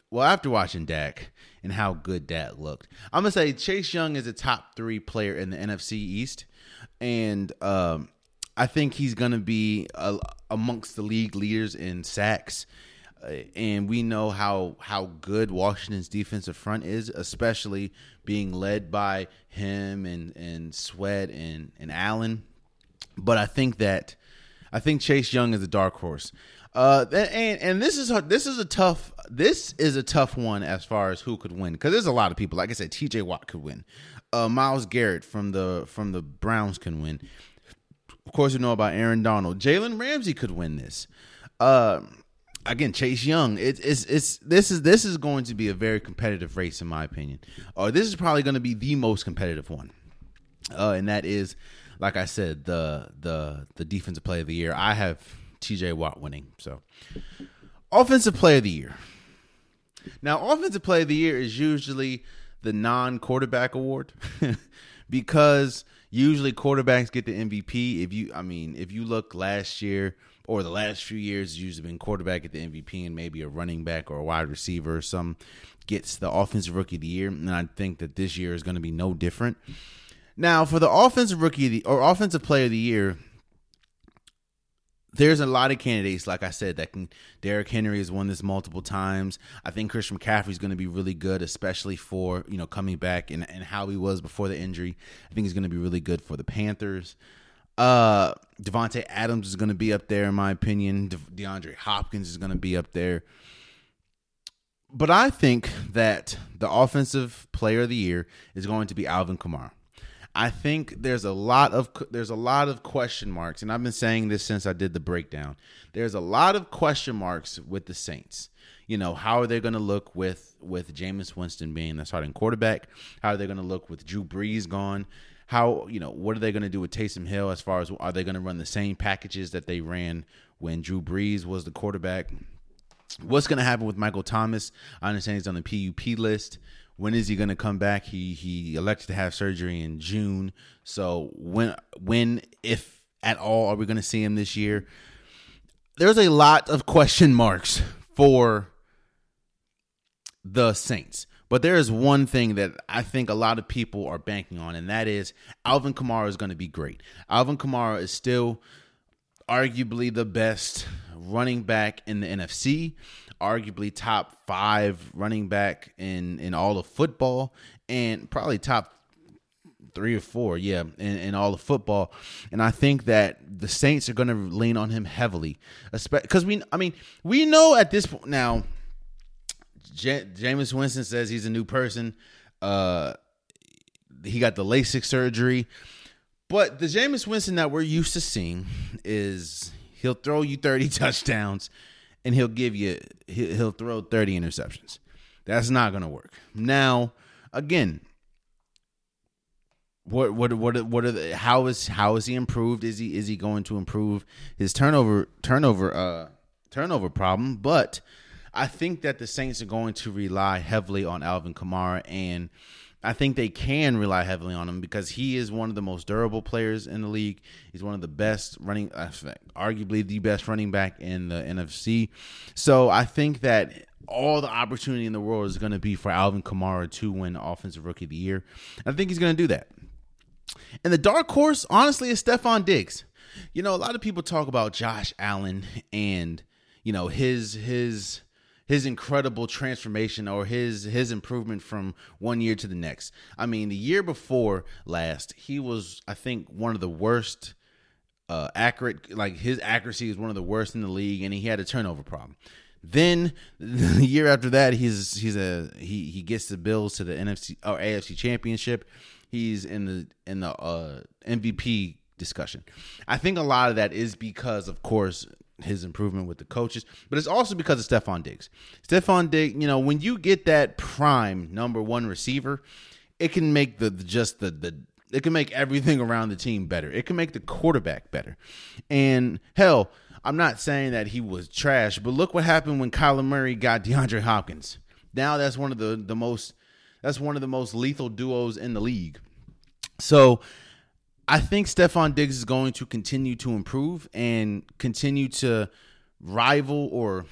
S1: well, after watching Dak and how good Dak looked, I'm gonna say Chase Young is a top three player in the NFC East, and um, I think he's gonna be uh, amongst the league leaders in sacks. Uh, and we know how how good Washington's defensive front is, especially being led by him and and Sweat and and Allen. But I think that I think Chase Young is a dark horse. Uh, and and this is this is a tough this is a tough one as far as who could win because there's a lot of people. Like I said, T.J. Watt could win. Uh, Myles Garrett from the from the Browns can win. Of course, you know about Aaron Donald. Jalen Ramsey could win this. Uh, again, Chase Young. It's it's it's this is this is going to be a very competitive race in my opinion. Or this is probably going to be the most competitive one. Uh, and that is, like I said, the the the defensive play of the year. I have T.J. Watt winning. So, offensive play of the year. Now, offensive play of the year is usually the non-quarterback award because usually quarterbacks get the MVP. If you, I mean, if you look last year or the last few years, usually been quarterback at the MVP and maybe a running back or a wide receiver or some gets the offensive rookie of the year. And I think that this year is going to be no different. Now, for the offensive rookie the, or offensive player of the year, there's a lot of candidates, like I said, that can. Derrick Henry has won this multiple times. I think Christian McCaffrey is going to be really good, especially for you know coming back and, and how he was before the injury. I think he's going to be really good for the Panthers. Uh, Davante Adams is going to be up there, in my opinion. De- DeAndre Hopkins is going to be up there. But I think that the offensive player of the year is going to be Alvin Kamara. I think there's a lot of there's a lot of question marks, and I've been saying this since I did the breakdown. There's a lot of question marks with the Saints. You know, how are they going to look with with Jameis Winston being the starting quarterback? How are they going to look with Drew Brees gone? How you know what are they going to do with Taysom Hill? As far as are they going to run the same packages that they ran when Drew Brees was the quarterback? What's going to happen with Michael Thomas? I understand he's on the PUP list. When is he going to come back? He he elected to have surgery in June. So when when if at all are we going to see him this year? There's a lot of question marks for the Saints. But there is one thing that I think a lot of people are banking on, and that is Alvin Kamara is going to be great. Alvin Kamara is still arguably the best running back in the NFC arguably top five running back in in all of football, and probably top three or four, yeah, in, in all of football. And I think that the Saints are going to lean on him heavily, because we, I mean, we know at this point now. J- Jameis Winston says he's a new person. Uh, he got the LASIK surgery, but the Jameis Winston that we're used to seeing is he'll throw you thirty touchdowns and he'll give you he'll throw 30 interceptions. That's not going to work. Now, again, what what what what are the, how is how is he improved? Is he is he going to improve his turnover turnover uh turnover problem? But I think that the Saints are going to rely heavily on Alvin Kamara and I think they can rely heavily on him because he is one of the most durable players in the league. He's one of the best running, uh, arguably the best running back in the NFC. So I think that all the opportunity in the world is going to be for Alvin Kamara to win Offensive Rookie of the Year. I think he's going to do that. And the dark horse, honestly, is Stefon Diggs. You know, a lot of people talk about Josh Allen and you know his his his incredible transformation or his his improvement from one year to the next. I mean, the year before last, he was I think one of the worst uh accurate like his accuracy is one of the worst in the league and he had a turnover problem. Then the year after that, he's he's a he he gets the Bills to the NFC or AFC Championship. He's in the in the uh, MVP discussion. I think a lot of that is because, of course, his improvement with the coaches, but it's also because of Stefon Diggs. Stefon Diggs, you know, when you get that prime number one receiver, it can make the just the the it can make everything around the team better. It can make the quarterback better. And hell, I'm not saying that he was trash, but look what happened when Kyler Murray got DeAndre Hopkins. Now that's one of the the most that's one of the most lethal duos in the league. So I think Stefon Diggs is going to continue to improve and continue to rival or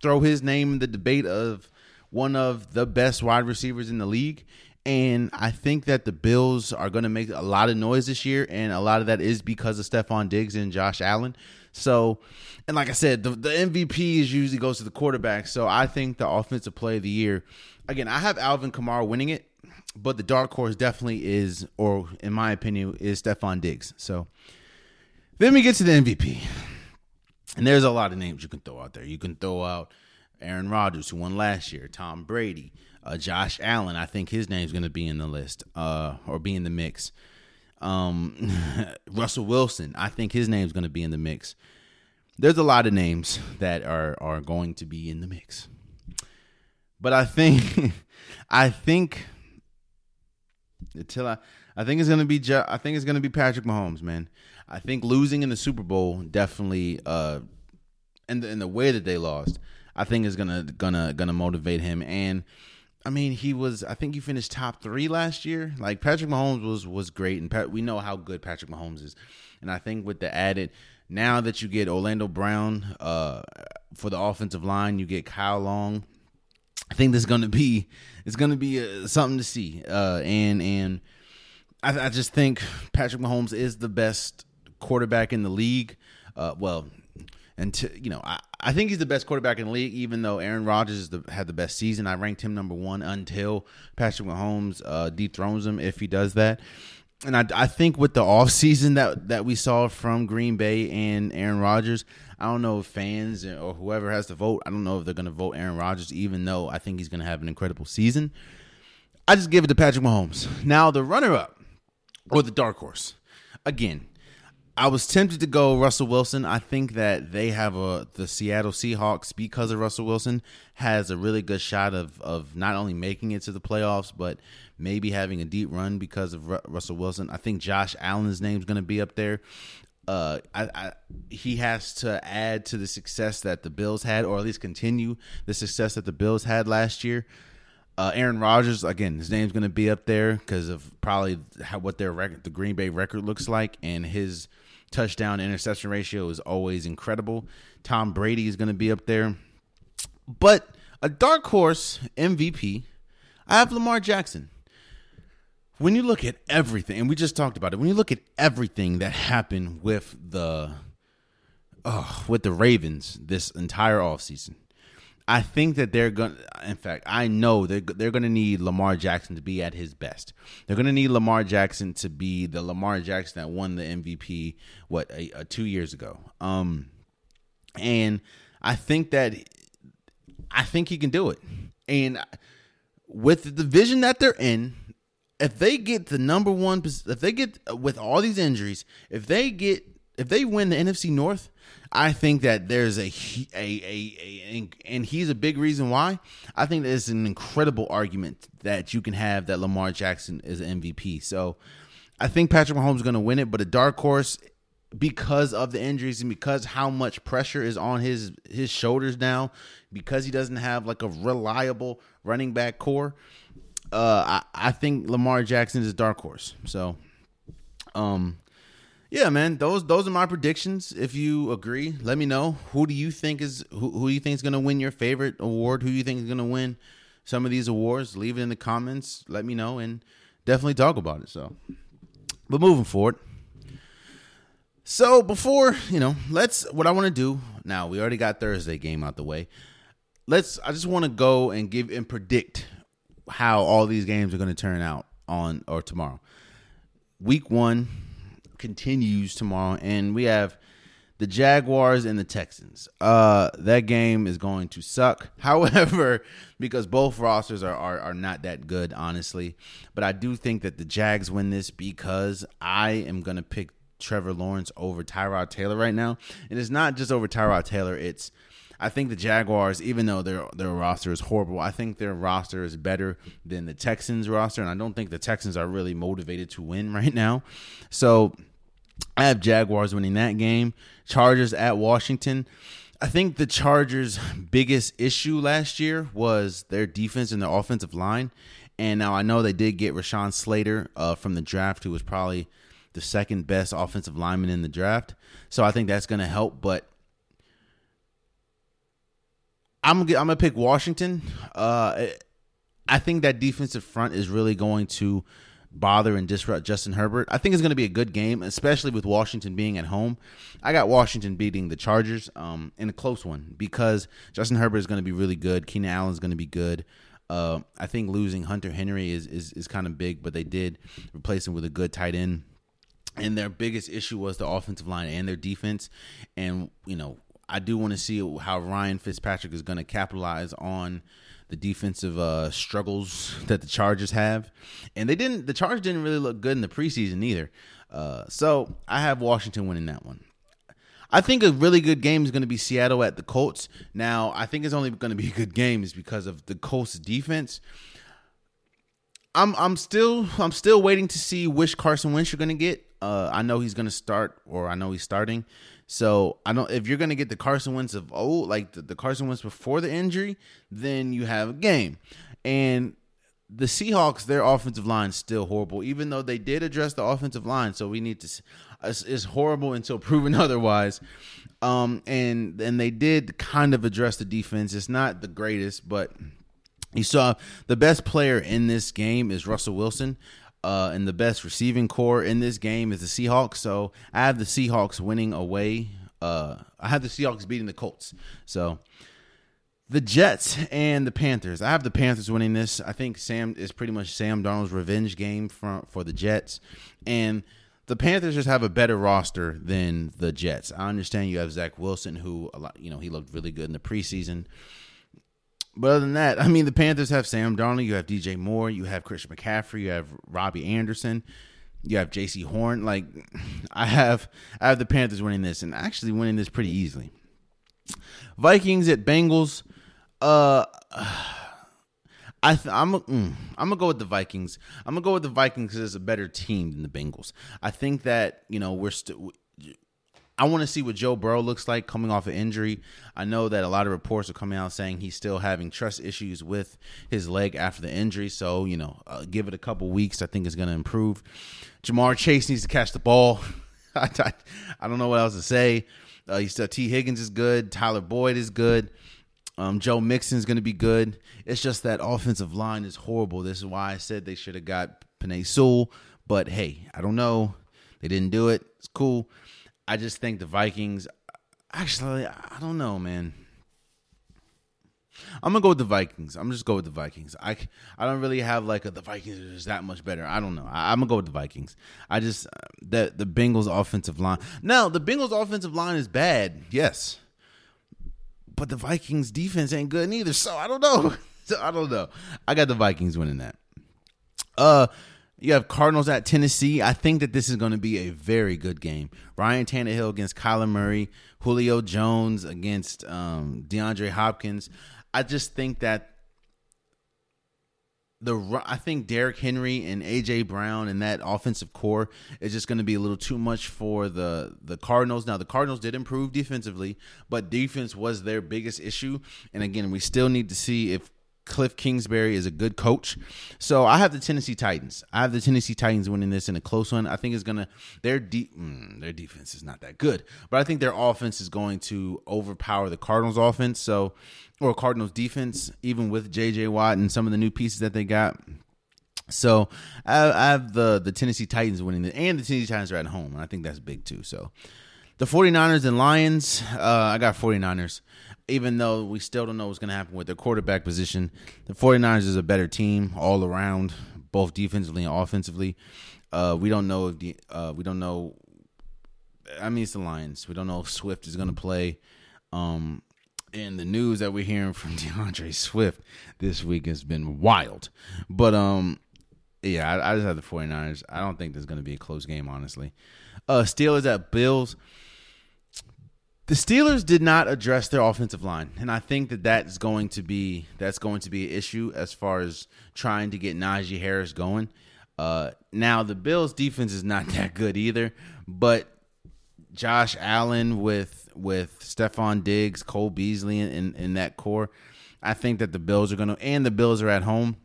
S1: throw his name in the debate of one of the best wide receivers in the league. And I think that the Bills are going to make a lot of noise this year, and a lot of that is because of Stefon Diggs and Josh Allen. So, and like I said, the, the MVP is usually goes to the quarterback. So I think the offensive play of the year, again, I have Alvin Kamara winning it but the dark horse definitely is, or in my opinion, is Stefon Diggs. So then we get to the MVP. And there's a lot of names you can throw out there. You can throw out Aaron Rodgers, who won last year, Tom Brady, uh, Josh Allen. I think his name's going to be in the list uh, or be in the mix. Um, Russell Wilson, I think his name's going to be in the mix. There's a lot of names that are are going to be in the mix. But I think I think until I, I think it's gonna be. I think it's gonna be Patrick Mahomes, man. I think losing in the Super Bowl definitely, uh, and the, in the way that they lost, I think is gonna gonna gonna motivate him. And I mean, he was. I think he finished top three last year. Like Patrick Mahomes was was great, and Pat, we know how good Patrick Mahomes is. And I think with the added, now that you get Orlando Brown uh, for the offensive line, you get Kyle Long I think there's going to be it's going to be uh, something to see. Uh, and and I, I, just think Patrick Mahomes is the best quarterback in the league. Uh, well, and you know, I, I think he's the best quarterback in the league. Even though Aaron Rodgers the, had the best season, I ranked him number one until Patrick Mahomes uh, dethrones him if he does that. And I, I think with the offseason that that we saw from Green Bay and Aaron Rodgers, I don't know if fans or whoever has to vote. I don't know if they're going to vote Aaron Rodgers, even though I think he's going to have an incredible season. I just give it to Patrick Mahomes. Now the runner up or the dark horse. Again, I was tempted to go Russell Wilson. I think that they have a the Seattle Seahawks because of Russell Wilson has a really good shot of of not only making it to the playoffs but maybe having a deep run because of Russell Wilson. I think Josh Allen's name is going to be up there. Uh, I, I, he has to add to the success that the Bills had, or at least continue the success that the Bills had last year. Uh, Aaron Rodgers, again, his name's going to be up there because of probably how, what their record, the Green Bay record looks like, and his touchdown interception ratio is always incredible. Tom Brady is going to be up there, but a dark horse MVP, I have Lamar Jackson. When you look at everything, and we just talked about it, when you look at everything that happened with the oh, with the Ravens this entire offseason, I think that they're going. to In fact, I know they're they're going to need Lamar Jackson to be at his best. They're going to need Lamar Jackson to be the Lamar Jackson that won the MVP what a, a two years ago. Um, and I think that I think he can do it. And with the division that they're in, if they get the number one, if they get uh, with all these injuries, if they get if they win the NFC North, I think that there's a, a, a, a, and he's a big reason why. I think there's an incredible argument that you can have that Lamar Jackson is an MVP. So I think Patrick Mahomes is going to win it, but a dark horse because of the injuries and because how much pressure is on his his shoulders now, because he doesn't have like a reliable running back core. Uh, I, I think Lamar Jackson is a dark horse. So, um, yeah, man, those those are my predictions. If you agree, let me know. Who do you think is who, who do you think is going to win your favorite award? Who do you think is going to win some of these awards? Leave it in the comments. Let me know and definitely talk about it. So, but moving forward. So before you know, let's. What I want to do now. We already got Thursday game out the way. Let's. I just want to go and give and predict how all these games are going to turn out on or tomorrow. Week one continues tomorrow, and we have the Jaguars and the Texans. Uh, that game is going to suck. However, because both rosters are, are, are not that good, honestly. But I do think that the Jags win this because I am going to pick Trevor Lawrence over Tyrod Taylor right now. And it's not just over Tyrod Taylor, it's I think the Jaguars, even though their their roster is horrible, I think their roster is better than the Texans roster, and I don't think the Texans are really motivated to win right now. So I have Jaguars winning that game. Chargers at Washington. I think the Chargers' biggest issue last year was their defense and their offensive line. And now I know they did get Rashawn Slater uh, from the draft, who was probably the second best offensive lineman in the draft. So I think that's going to help. But I'm I'm gonna pick Washington. Uh, I think that defensive front is really going to bother and disrupt Justin Herbert. I think it's going to be a good game, especially with Washington being at home. I got Washington beating the Chargers um, in a close one because Justin Herbert is going to be really good. Keenan Allen is going to be good. Uh, I think losing Hunter Henry is, is is kind of big, but they did replace him with a good tight end. And their biggest issue was the offensive line and their defense. And you know, I do want to see how Ryan Fitzpatrick is going to capitalize on the defensive uh, struggles that the Chargers have, and they didn't. The Chargers didn't really look good in the preseason either. Uh, so I have Washington winning that one. I think a really good game is going to be Seattle at the Colts. Now, I think it's only going to be a good game is because of the Colts defense. I'm I'm still I'm still waiting to see which Carson Wentz you're going to get. Uh, I know he's going to start, or I know he's starting. So I don't. If you're gonna get the Carson Wentz of oh, like the, the Carson Wentz before the injury, then you have a game. And the Seahawks, their offensive line is still horrible, even though they did address the offensive line. So we need to. It's, it's horrible until proven otherwise. Um, and and they did kind of address the defense. It's not the greatest, but you saw the best player in this game is Russell Wilson. Uh, and the best receiving core in this game is the Seahawks. So I have the Seahawks winning away Uh, I have the Seahawks beating the Colts. So the Jets and the Panthers. I have the Panthers winning this. I think Sam is pretty much Sam Darnold's revenge game for for the Jets, and the Panthers just have a better roster than the Jets. I understand you have Zach Wilson, who a lot, you know, he looked really good in the preseason. But other than that, I mean, the Panthers have Sam Darnold, you have DJ Moore, you have Christian McCaffrey, you have Robbie Anderson, you have Jaycee Horn. Like, I have, I have the Panthers winning this, and actually winning this pretty easily. Vikings at Bengals. Uh, I th- I'm mm, I'm gonna go with the Vikings. I'm gonna go with the Vikings because it's a better team than the Bengals. I think that you know we're still. I want to see what Joe Burrow looks like coming off an injury. I know that a lot of reports are coming out saying he's still having trust issues with his leg after the injury. So you know, uh, give it a couple weeks. I think it's going to improve. Ja'Marr Chase needs to catch the ball. I, I, I, don't know what else to say. Uh, he's still Tee Higgins is good. Tyler Boyd is good. Um, Joe Mixon is going to be good. It's just that offensive line is horrible. This is why I said they should have got Penei Sewell. But hey, I don't know. They didn't do it. It's cool. I just think the Vikings. Actually, I don't know, man. I'm gonna go with the Vikings. I'm just go with the Vikings. I I don't really have like a, the Vikings just that much better. I don't know. I, am gonna go with the Vikings. I just the the Bengals offensive line. Now the Bengals offensive line is bad. Yes, but the Vikings defense ain't good neither. So I don't know. So I don't know. I got the Vikings winning that. Uh you have Cardinals at Tennessee. I think that this is going to be a very good game. Ryan Tannehill against Kyler Murray, Julio Jones against um, DeAndre Hopkins. I just think that the I think Derrick Henry and AJ Brown and that offensive core is just going to be a little too much for the the Cardinals. Now the Cardinals did improve defensively, but defense was their biggest issue. And again, we still need to see if Cliff Kingsbury is a good coach. So I have the Tennessee Titans. I have the Tennessee Titans winning this in a close one. I think it's gonna their de- mm, their defense is not that good, but I think their offense is going to overpower the Cardinals offense. So or Cardinals defense, even with J.J. Watt and some of the new pieces that they got. So I, I have the the Tennessee Titans winning it, and the Tennessee Titans are at home, and I think that's big too. So the 49ers and Lions, uh, I got 49ers even though we still don't know what's going to happen with their quarterback position, the 49ers is a better team all around, both defensively and offensively. Uh, we don't know if the uh, we don't know. I mean, it's the Lions. We don't know if Swift is going to play. Um, and the news that we're hearing from D'Andre Swift this week has been wild. But um, yeah, I, I just have the 49ers. I don't think there's going to be a close game, honestly. Uh, Steelers at Bills. The Steelers did not address their offensive line, and I think that that's going to be that's going to be an issue as far as trying to get Najee Harris going. Uh, now the Bills' defense is not that good either, but Josh Allen with with Stefon Diggs, Cole Beasley in, in, in that core, I think that the Bills are going to, and the Bills are at home.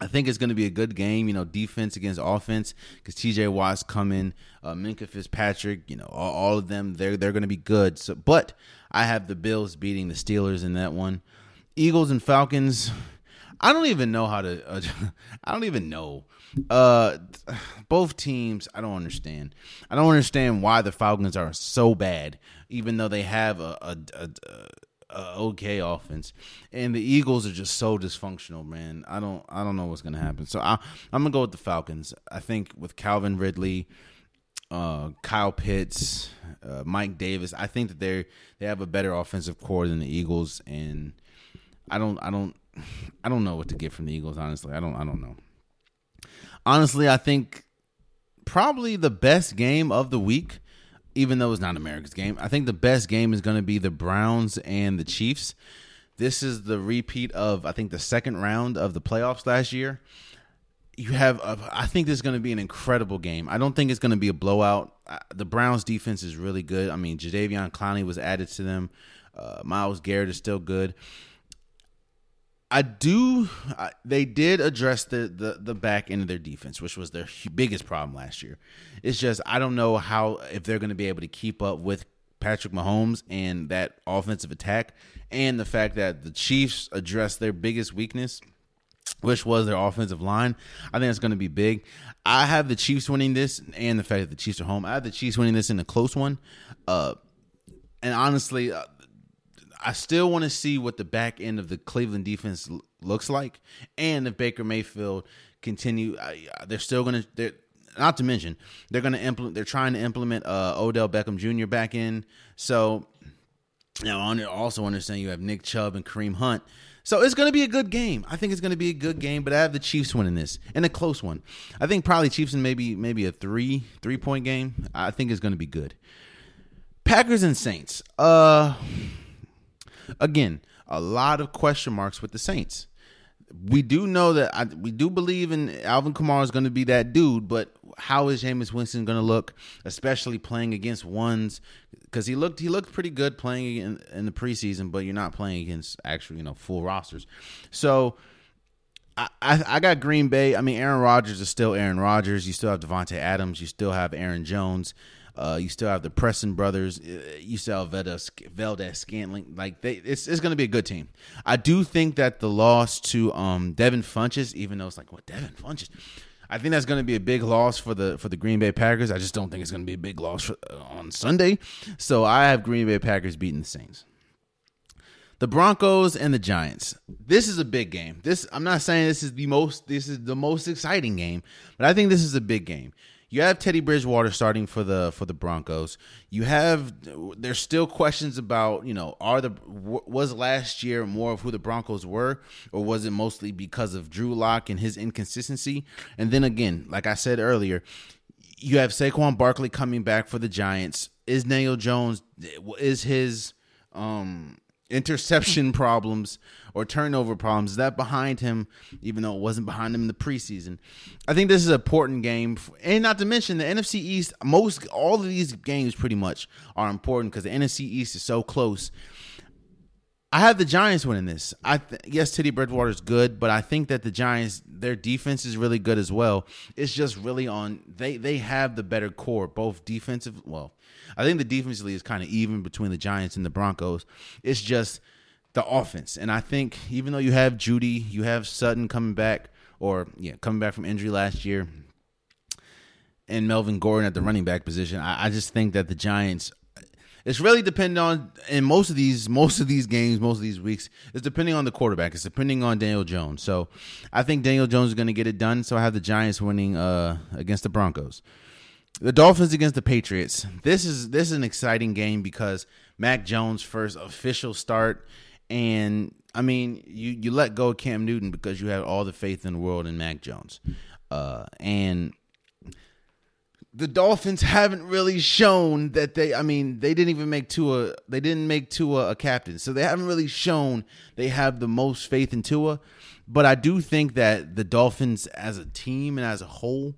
S1: I think it's going to be a good game, you know, defense against offense because TJ Watt's coming, uh, Minkah Fitzpatrick, you know, all, all, of them they're they're going to be good. So, but I have the Bills beating the Steelers in that one. Eagles and Falcons. I don't even know how to. Uh, I don't even know. Uh, both teams. I don't understand. I don't understand why the Falcons are so bad, even though they have a, a, a, a uh, okay offense, and the Eagles are just so dysfunctional, man. I don't I don't know what's gonna happen. So I, I'm gonna go with the Falcons. I think with Calvin Ridley, uh, Kyle Pitts, uh, Mike Davis, I think that they they have a better offensive core than the Eagles, and I don't I don't I don't know what to get from the Eagles. Honestly, I don't I don't know. Honestly, I think probably the best game of the week even though it's not America's game. I think the best game is going to be the Browns and the Chiefs. This is the repeat of I think the second round of the playoffs last year. You have, a, I think this is going to be an incredible game. I don't think it's going to be a blowout. The Browns defense is really good. I mean, Jadeveon Clowney was added to them. Uh, Myles Garrett is still good. I do. Uh, they did address the, the the back end of their defense, which was their biggest problem last year. It's just I don't know how if they're going to be able to keep up with Patrick Mahomes and that offensive attack, and the fact that the Chiefs addressed their biggest weakness, which was their offensive line. I think it's going to be big. I have the Chiefs winning this, and the fact that the Chiefs are home. I have the Chiefs winning this in a close one. Uh, and honestly, uh, I still want to see what the back end of the Cleveland defense looks like, and if Baker Mayfield continue, uh, they're still going to. They're Not to mention, they're going to implement. They're trying to implement uh, Odell Beckham Jr. back in. So now, I also understand you have Nick Chubb and Kareem Hunt. So it's going to be a good game. I think it's going to be a good game, but I have the Chiefs winning this and a close one. I think probably Chiefs in maybe maybe a three three point game. I think it's going to be good. Packers and Saints. Uh, again, a lot of question marks with the Saints. We do know that I, we do believe in Alvin Kamara is going to be that dude, but how is Jameis Winston going to look, especially playing against ones? Because he looked he looked pretty good playing in, in the preseason, but you're not playing against actual you know full rosters. So I, I, got Green Bay. I mean, Aaron Rodgers is still Aaron Rodgers. You still have Davante Adams. You still have Aaron Jones. Uh, you still have the Preston brothers. Uh, you still have Valdes, Valdez Scantling. Like they, it's it's going to be a good team. I do think that the loss to um, Devin Funchess, even though it's like what Devin Funchess, I think that's going to be a big loss for the for the Green Bay Packers. I just don't think it's going to be a big loss for, uh, on Sunday. So I have Green Bay Packers beating the Saints. The Broncos and the Giants. This is a big game. This I'm not saying this is the most this is the most exciting game, but I think this is a big game you have Teddy Bridgewater starting for the for the Broncos. You have there's still questions about you know are the was last year more of who the Broncos were or was it mostly because of Drew Lock and his inconsistency? And then again, like I said earlier, you have Saquon Barkley coming back for the Giants. Is Daniel Jones is his um interception problems or turnover problems. Is that behind him, even though it wasn't behind him in the preseason? I think this is an important game. And not to mention the NFC East, most all of these games pretty much are important because the NFC East is so close. I have the Giants winning this. I th- yes, Teddy Bridgewater is good, but I think that the Giants, their defense is really good as well. It's just really on they they have the better core, both defensive. Well, I think the defensively is kind of even between the Giants and the Broncos. It's just the offense, and I think even though you have Jeudy, you have Sutton coming back, or yeah, coming back from injury last year, and Melvin Gordon at the running back position. I, I just think that the Giants it's really depending on in most of these most of these games, most of these weeks, it's depending on the quarterback. It's depending on Daniel Jones. So I think Daniel Jones is going to get it done. So I have the Giants winning uh, against the Broncos. The Dolphins against the Patriots. This is this is an exciting game because Mac Jones' first official start, and I mean you you let go of Cam Newton because you have all the faith in the world in Mac Jones, uh, and the Dolphins haven't really shown that they. I mean, they didn't even make Tua. They didn't make Tua a captain, so they haven't really shown they have the most faith in Tua. But I do think that the Dolphins, as a team and as a whole,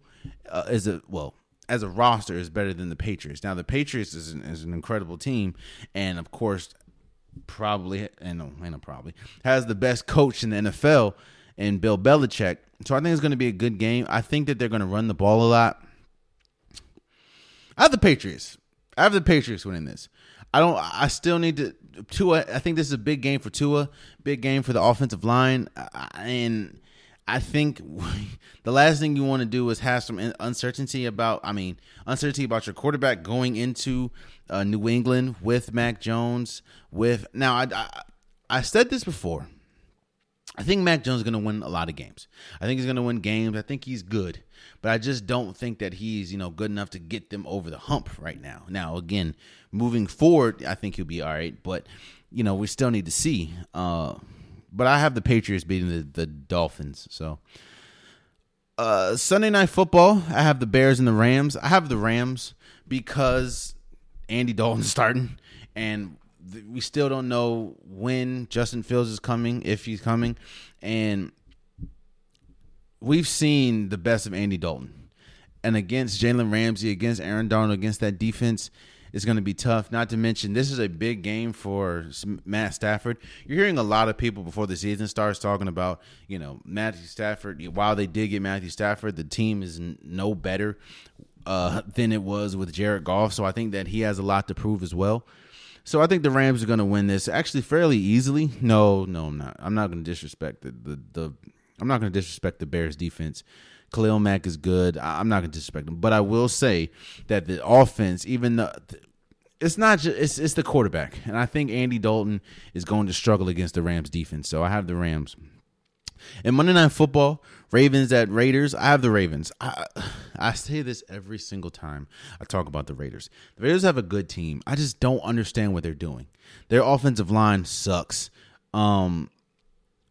S1: uh, is a well as a roster is better than the Patriots. Now the Patriots is an, is an incredible team, and of course, probably and I know probably has the best coach in the NFL and Bill Belichick. So I think it's going to be a good game. I think that they're going to run the ball a lot. I have the Patriots. I have the Patriots winning this. I don't. I still need to. Tua. I think this is a big game for Tua. Big game for the offensive line, and I think the last thing you want to do is have some uncertainty about. I mean, uncertainty about your quarterback going into uh, New England with Mac Jones. With now, I, I I said this before. I think Mac Jones is going to win a lot of games. I think he's going to win games. I think he's good, but I just don't think that he's you know good enough to get them over the hump right now. Now again, moving forward, I think he'll be all right, but you know we still need to see. Uh, but I have the Patriots beating the, the Dolphins. So uh, Sunday night football, I have the Bears and the Rams. I have the Rams because Andy Dalton's starting, and we still don't know when Justin Fields is coming, if he's coming, and we've seen the best of Andy Dalton. And against Jalen Ramsey, against Aaron Donald, against that defense, is going to be tough. Not to mention, this is a big game for Matt Stafford. You're hearing a lot of people before the season starts talking about, you know, Matthew Stafford. While they did get Matthew Stafford, the team is no better uh, than it was with Jared Goff. So I think that he has a lot to prove as well. So I think the Rams are going to win this actually fairly easily. No, no, I'm not. I'm not going to disrespect the, the the. I'm not going to disrespect the Bears defense. Khalil Mack is good. I'm not going to disrespect him, but I will say that the offense, even the it's not just it's it's the quarterback, and I think Andy Dalton is going to struggle against the Rams defense. So I have the Rams. And Monday Night Football, Ravens at Raiders. I have the Ravens. I I say this every single time I talk about the Raiders. The Raiders have a good team. I just don't understand what they're doing. Their offensive line sucks. Um,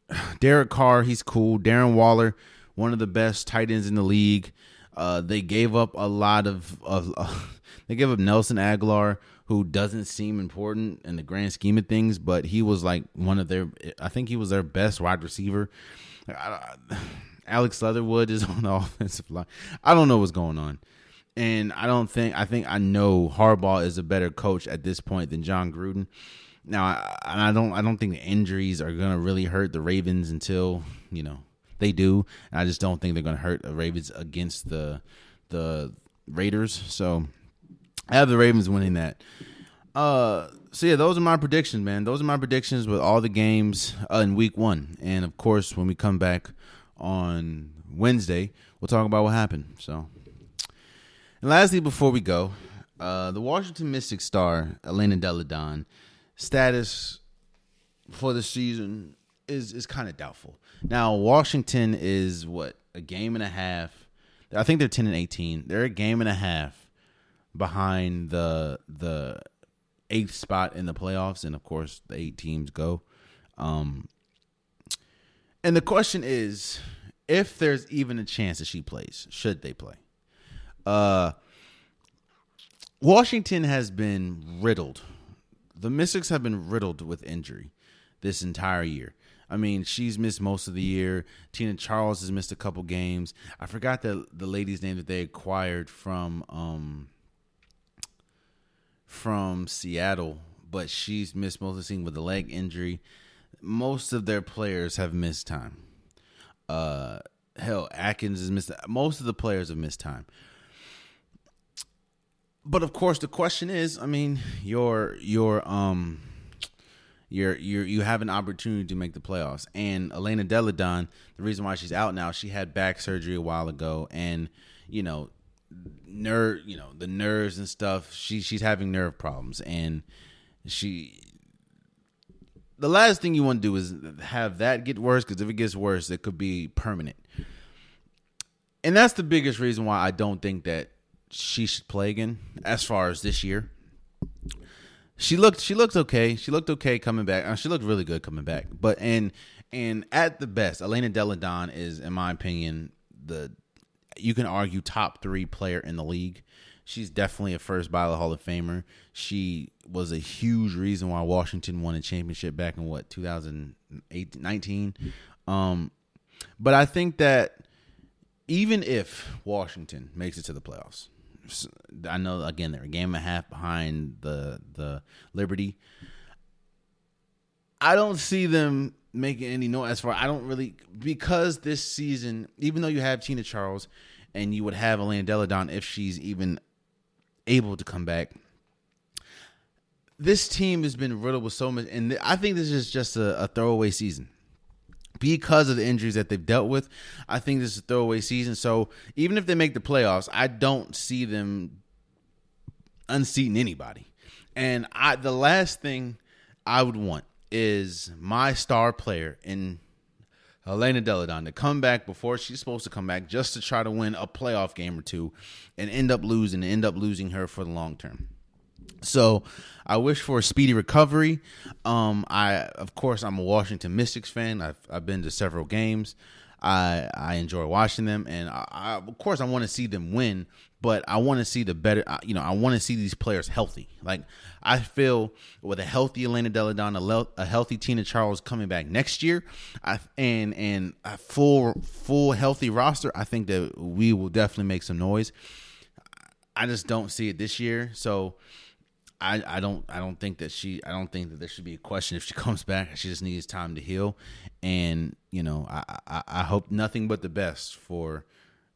S1: Derek Carr, he's cool. Darren Waller, one of the best tight ends in the league. Uh, they gave up a lot of, of uh, they gave up Nelson Agholor, who doesn't seem important in the grand scheme of things, but he was like one of their. I think he was their best wide receiver. Alex Leatherwood is on the offensive line. I don't know what's going on. And I don't think I think I know Harbaugh is a better coach at this point than Jon Gruden. Now, I, I don't I don't think the injuries are going to really hurt the Ravens until, you know, they do. And I just don't think they're going to hurt the Ravens against the the Raiders. So, I have the Ravens winning that. Uh so yeah, those are my predictions, man. Those are my predictions with all the games uh, in week 1. And of course, when we come back on Wednesday. We'll talk about what happened. So, and lastly, before we go, uh, the Washington Mystics star Elena Delle Donne status for the season is is kind of doubtful. Now, Washington is what a game and a half. I think they're ten and eighteen. They're a game and a half behind the the eighth spot in the playoffs, and of course, the eight teams go. Um, and the question is, if there's even a chance that she plays, should they play? Uh, Washington has been riddled. The Mystics have been riddled with injury this entire year. I mean, she's missed most of the year. Tina Charles has missed a couple games. I forgot the the lady's name that they acquired from um from Seattle, but she's missed most of the season with a leg injury most of their players have missed time. Uh, hell, Atkins has missed. Most of the players have missed time. But of course, the question is, I mean, your your um, you're you you have an opportunity to make the playoffs. And Elena Delle Donne, the reason why she's out now, she had back surgery a while ago, and you know, nerve, you know, the nerves and stuff. She she's having nerve problems, and she the last thing you want to do is have that get worse because if it gets worse, it could be permanent. And that's the biggest reason why I don't think that she should play again as far as this year. She looked she looked okay. She looked okay coming back. Uh, she looked really good coming back. But and and at the best, Elena Delle Donne is in my opinion the you can argue top 3 player in the league she's definitely a first ballot Hall of Famer. She was a huge reason why Washington won a championship back in what 2019. Um, but I think that even if Washington makes it to the playoffs, I know again they're a game and a half behind the the Liberty. I don't see them making any noise as far. I don't really because this season, even though you have Tina Charles and you would have Elena Delle Donne if she's even able to come back. This team has been riddled with so much, and I think this is just a, a throwaway season because of the injuries that they've dealt with. I think this is a throwaway season. So even if they make the playoffs, I don't see them unseating anybody. And I, the last thing I would want is my star player in Elena Delle Donne to come back before she's supposed to come back just to try to win a playoff game or two and end up losing and end up losing her for the long term. So I wish for a speedy recovery. Um, I of course I'm a Washington Mystics fan. I've I've been to several games. I I enjoy watching them, and I, I of course I want to see them win but I want to see the better. You know, I want to see these players healthy. Like I feel with a healthy Elena Delle Donne, a, a healthy Tina Charles coming back next year, I, and and a full full healthy roster, I think that we will definitely make some noise. I just don't see it this year, so. I, I don't I don't think that she I don't think that there should be a question if she comes back. She just needs time to heal, and you know I I, I hope nothing but the best for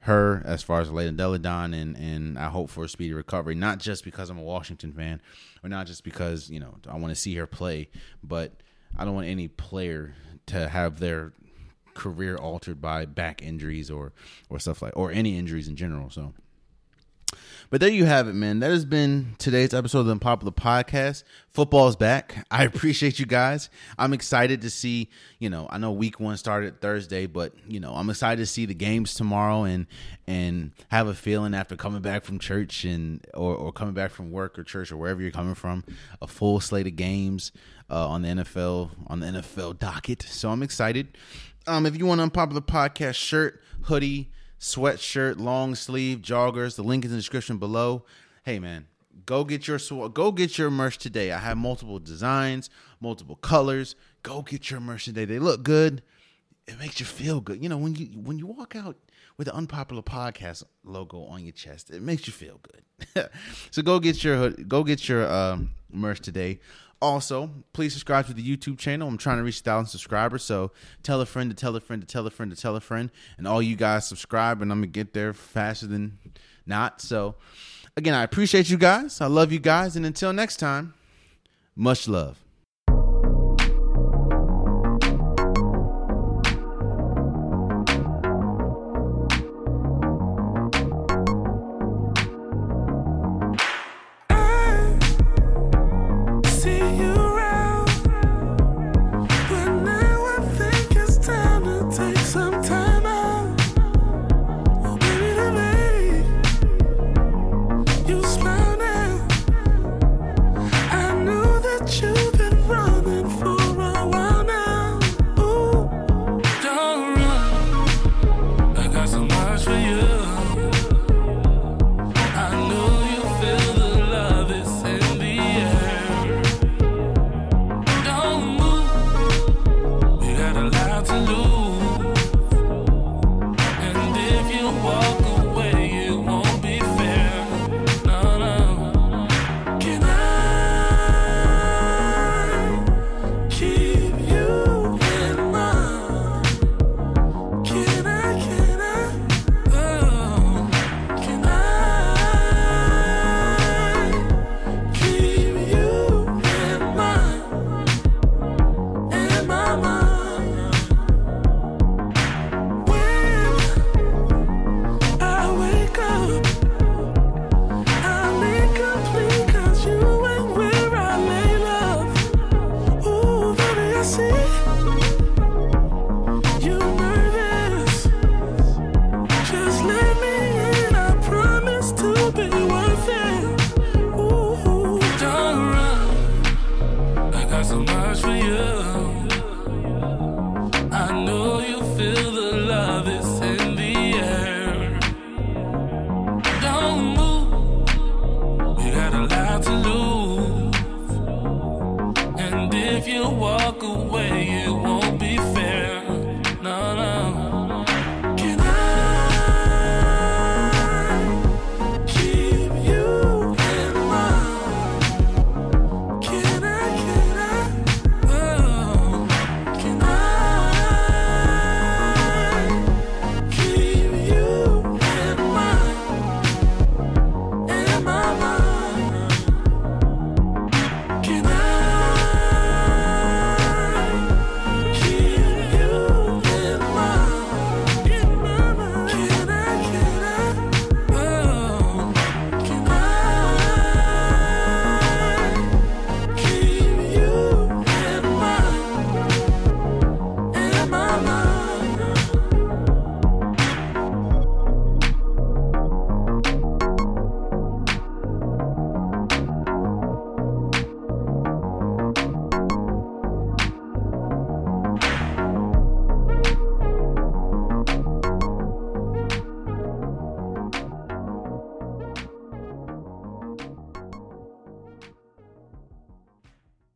S1: her as far as Delle Donne, and and I hope for a speedy recovery. Not just because I'm a Washington fan, or not just because you know I want to see her play, but I don't want any player to have their career altered by back injuries or or stuff like or any injuries in general. So But there you have it, man. That has been today's episode of the Unpopular Podcast. Football's back. I appreciate you guys. I'm excited to see, you know, I know week one started Thursday, but you know, I'm excited to see the games tomorrow and and have a feeling after coming back from church and or, or coming back from work or church or wherever you're coming from, a full slate of games uh, on the NFL on the NFL docket. So I'm excited. Um, if you want an unpopular podcast shirt, hoodie, sweatshirt, long sleeve, joggers. The link is in the description below. Hey man, go get your go get your merch today. I have multiple designs, multiple colors. Go get your merch today. They look good. It makes you feel good. You know when you when you walk out with the unpopular podcast logo on your chest, it makes you feel good. so go get your go get your um, merch today. Also, please subscribe to the YouTube channel. I'm trying to reach a thousand subscribers, so tell a friend to tell a friend to tell a friend to tell a friend, and all you guys subscribe, and I'm gonna get there faster than not. So, again, I appreciate you guys. I love you guys, and until next time, much love.